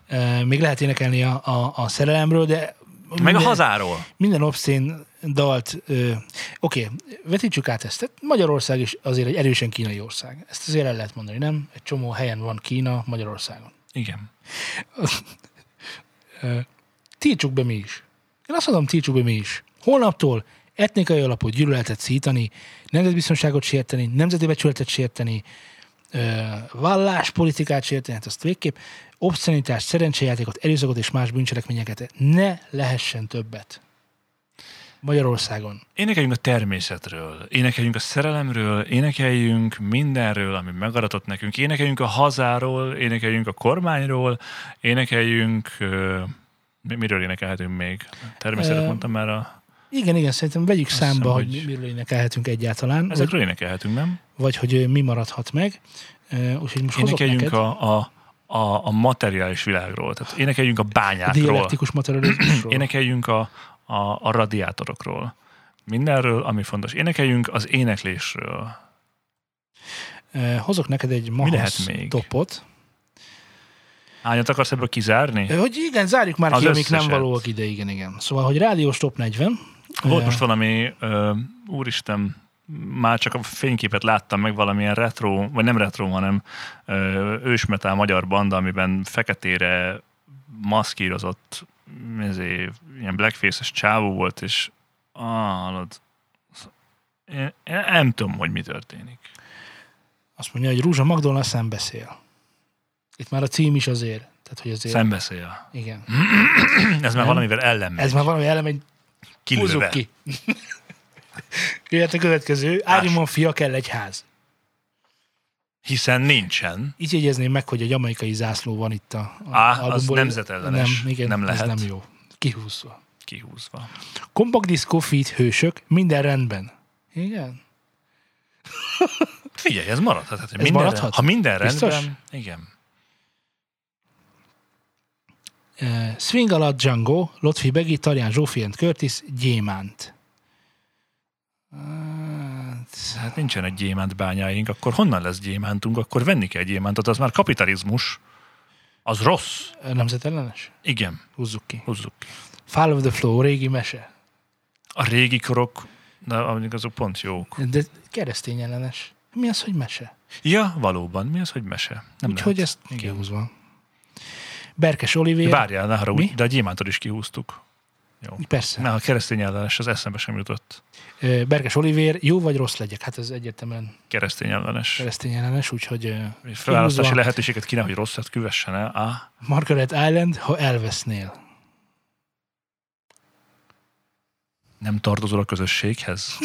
Ö, még lehet énekelni a, a, a szerelemről, de Meg a minden- hazáról. minden obszén dalt, ö, oké, vetítsük át ezt. Tehát Magyarország is azért egy erősen kínai ország. Ezt azért el lehet mondani, nem? Egy csomó helyen van Kína Magyarországon. Igen. Tiltsuk be mi is. Én azt mondom, tiltsuk be mi is. Holnaptól etnikai alapú gyűlöletet szítani, nemzetbiztonságot sérteni, nemzeti becsületet sérteni, valláspolitikát sérteni, hát azt végképp, obszenitást, szerencsejátékot, erőszakot és más bűncselekményeket ne lehessen többet. Magyarországon. Énekeljünk a természetről, énekeljünk a szerelemről, énekeljünk mindenről, ami megadatott nekünk. Énekeljünk a hazáról, énekeljünk a kormányról, énekeljünk... ö, mi- Miről énekelhetünk még? Természetet Ö, mondtam már a... Igen, igen, szerintem vegyük Azt számba, hiszem, hogy, hogy- miről énekelhetünk egyáltalán, vagy, Ezekről énekelhetünk, nem? vagy hogy mi maradhat meg. Úgyhogy most Énekeljünk neked a, a, a, a materiális világról, tehát énekeljünk a a bányákról, dialektikus materializmusról. énekeljünk a, a, a radiátorokról, mindenről, ami fontos. Énekeljünk az éneklésről. Hozok neked egy mahasz még? topot. Hányat akarsz ebből kizárni? Hogy igen, zárjuk már Az ki, amik nem valóak ide, igen, igen. Szóval, hogy rádiós top 40. Volt most valami, ö, úristen, már csak a fényképet láttam meg valamilyen retro, vagy nem retro, hanem ö, ősmetál magyar banda, amiben feketére maszkírozott ezért, ilyen blackface-es csávó volt, és ah, hallod, én, én nem tudom, hogy mi történik. Azt mondja, hogy Rúzsa Magdolna szembeszél. Itt már a cím is azért. Tehát, hogy azért... Szembeszél. Igen. Ez már valamivel ellen Ez már valami elem, egy húzzuk kilőve. ki. Jöhet a következő. Árimon fia kell egy ház. Hiszen nincsen. Így jegyezném meg, hogy a jamaikai zászló van itt a, a Á, az albumból. nemzetellenes. Nem, igen, Nem ez lehet. nem jó. Kihúzva. Kihúzva. Compact Disco Feed hősök, minden rendben. Igen? Figyelj, ez maradhat. Hát, Ez minden, maradhat? Ha minden Biztos? rendben, igen. Uh, Swing alatt Django, Lotfi Begi, Tarján Zsófi and Curtis, Gyémánt. Hát, Hát nincsen egy gyémánt bányáink, akkor honnan lesz gyémántunk? Akkor venni kell gyémántot, az már kapitalizmus. Az rossz. nemzetellenes? Igen, Húzzuk ki. húzzuk ki. Fall of the Flow, régi mese. A régi korok, de azok pont jók. De keresztény ellenes. Mi az, hogy mese? Ja, valóban. Mi az, hogy mese? Nem Úgyhogy ezt kihúzva. Berkes Olivér. Várjál, ne haragudj, de a gyémántot is kihúztuk. Jó. Persze. Na, a keresztény ellenes, az eszembe sem jutott. Berkes Olivér, jó vagy rossz legyek? Hát ez egyértelműen Keresztény ellenes. keresztény ellenes, úgyhogy ö, Felválasztási kihúzva. lehetőséget kéne, hogy rosszat küvessen el. Ah, Margaret Island, ha elvesznél. nem tartozol a közösséghez?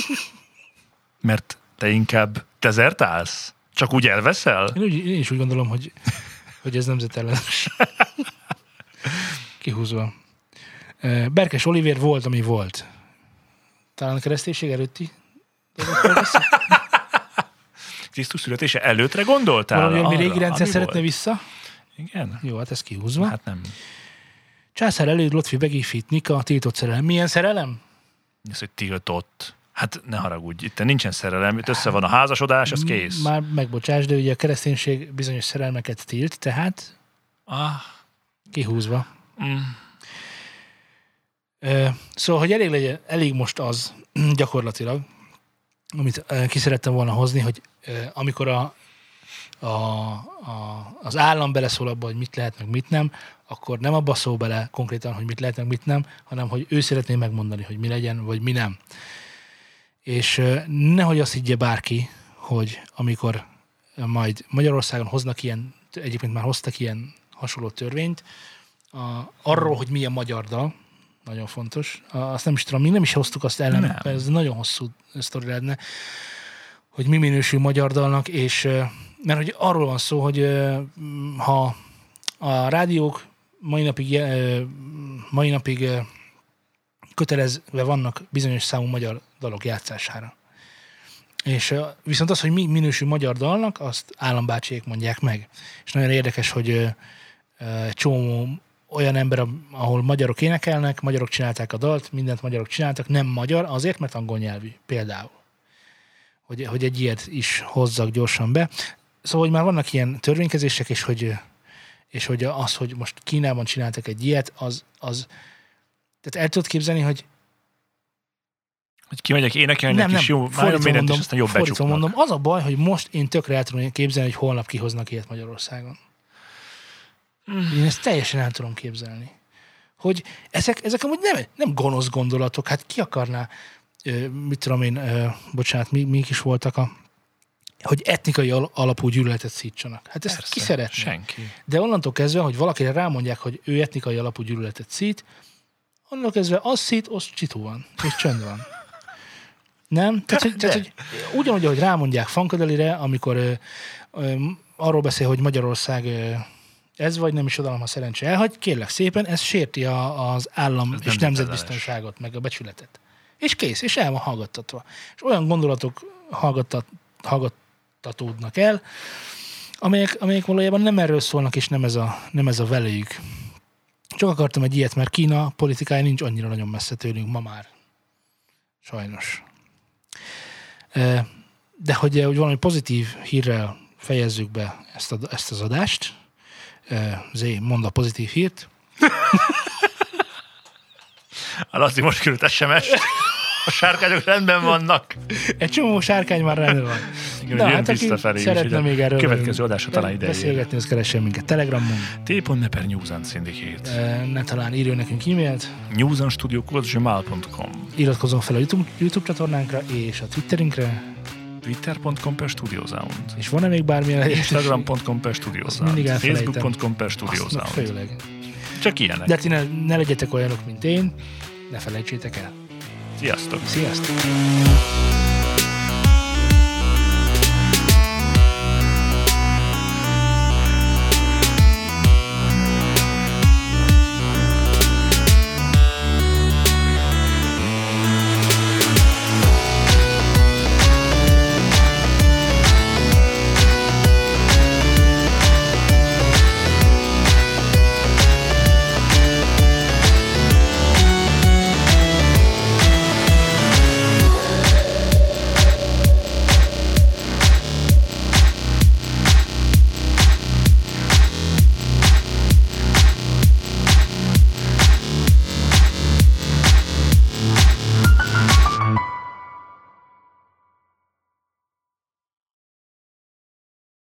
Mert te inkább dezertálsz? Csak úgy elveszel? Én, úgy, én is úgy gondolom, hogy, hogy ez nemzetellenes. Kihúzva. Berkes Olivér volt, ami volt. Talán a kereszténység előtti? Krisztus születése előttre gondoltál? Valami, ami régi rendszer ami szeretne volt? vissza? Igen? Jó, hát ez kihúzva. Hát. Nem. Császár előtt Lotfi Begifit, Nika, tiltott szerelem. Milyen szerelem? Ez, hogy tiltott. Hát ne haragudj, itt nincsen szerelem, itt össze van a házasodás, az kész. Már megbocsáss, de ugye a kereszténység bizonyos szerelmeket tilt, tehát Ah, kihúzva. mm, Szóval, hogy elég, legyen, elég most az gyakorlatilag, amit ki szerettem volna hozni, hogy amikor a, a, a, az állam beleszól abba, hogy mit lehet, meg mit nem, akkor nem abba szól bele konkrétan, hogy mit lehet, meg mit nem, hanem hogy ő szeretné megmondani, hogy mi legyen, vagy mi nem. És nehogy azt higgye bárki, hogy amikor majd Magyarországon hoznak ilyen, egyébként már hoztak ilyen hasonló törvényt, a, arról, hogy milyen magyar dal, nagyon fontos. Azt nem is tudom, még nem is hoztuk azt ellen, Nem. mert ez nagyon hosszú sztori lenne, hogy mi minősül magyar dalnak, és mert hogy arról van szó, hogy ha a rádiók mai napig, mai napig kötelezve vannak bizonyos számú magyar dalok játszására. És viszont az, hogy mi minősül magyar dalnak, azt állambácsiék mondják meg. És nagyon érdekes, hogy csomó olyan ember, ahol magyarok énekelnek, magyarok csinálták a dalt, mindent magyarok csináltak, nem magyar, azért, mert angol nyelvű például. Hogy, hogy egy ilyet is hozzak gyorsan be. Szóval, hogy már vannak ilyen törvénykezések, és hogy, és hogy az, hogy most Kínában csináltak egy ilyet, az, az tehát el tudod képzelni, hogy Hogy kimegyek énekelni, nem, nem, jó, mindent, mondom, és aztán jobb becsuknak. mondom, az a baj, hogy most én tökre el tudom képzelni, hogy holnap kihoznak ilyet Magyarországon. Én ezt teljesen el tudom képzelni. Hogy ezek, ezek amúgy nem, nem gonosz gondolatok, hát ki akarná, ö, mit tudom én, ö, bocsánat, mi, mik is voltak a hogy etnikai al- alapú gyűlöletet szítsanak. Hát ezt Persze, ki szeretné? Senki. De onnantól kezdve, hogy valakire rámondják, hogy ő etnikai alapú gyűlöletet szít, onnantól kezdve az szít, az csitó van, és csönd van. Nem? Tehát, hogy, tehát, hogy ugyanúgy, ahogy rámondják Fankadelire, amikor ö, ö, arról beszél, hogy Magyarország ö, ez vagy nem is odalom, ha szerencsé elhagy, kérlek szépen, ez sérti a, az állam Ez és nem nemzetbiztonságot, meg a becsületet. És kész, és el van hallgattatva. És olyan gondolatok hallgattat, hallgattatódnak el, amelyek, amelyek valójában nem erről szólnak, és nem ez a, nem ez a velejük. Csak akartam egy ilyet, mert Kína politikája nincs annyira nagyon messze tőlünk ma már. Sajnos. De hogy, hogy valami pozitív hírrel fejezzük be ezt, a, ezt az adást. E, Zé, mondd a pozitív hírt. A Laci most küldött sms A sárkányok rendben vannak. Egy csomó sárkány már rendben van. Igen, Na, hát aki is szeretne ide. még erről Következő adásra talán ide Beszélgetni, az keressen minket Telegramon. T.ne per News and Syndicate. E, Ne talán írjon nekünk e-mailt. newsandstudio.gmail.com Iratkozzon fel a YouTube, YouTube csatornánkra és a Twitterünkre. twitter.com per studiosound És van-e még bármilyen? Instagram.com per studiosound. Facebook.com per studiosound főleg. Csak ilyenek. De ti ne, ne legyetek olyanok, mint én, ne felejtsétek el. Sziasztok! Sziasztok!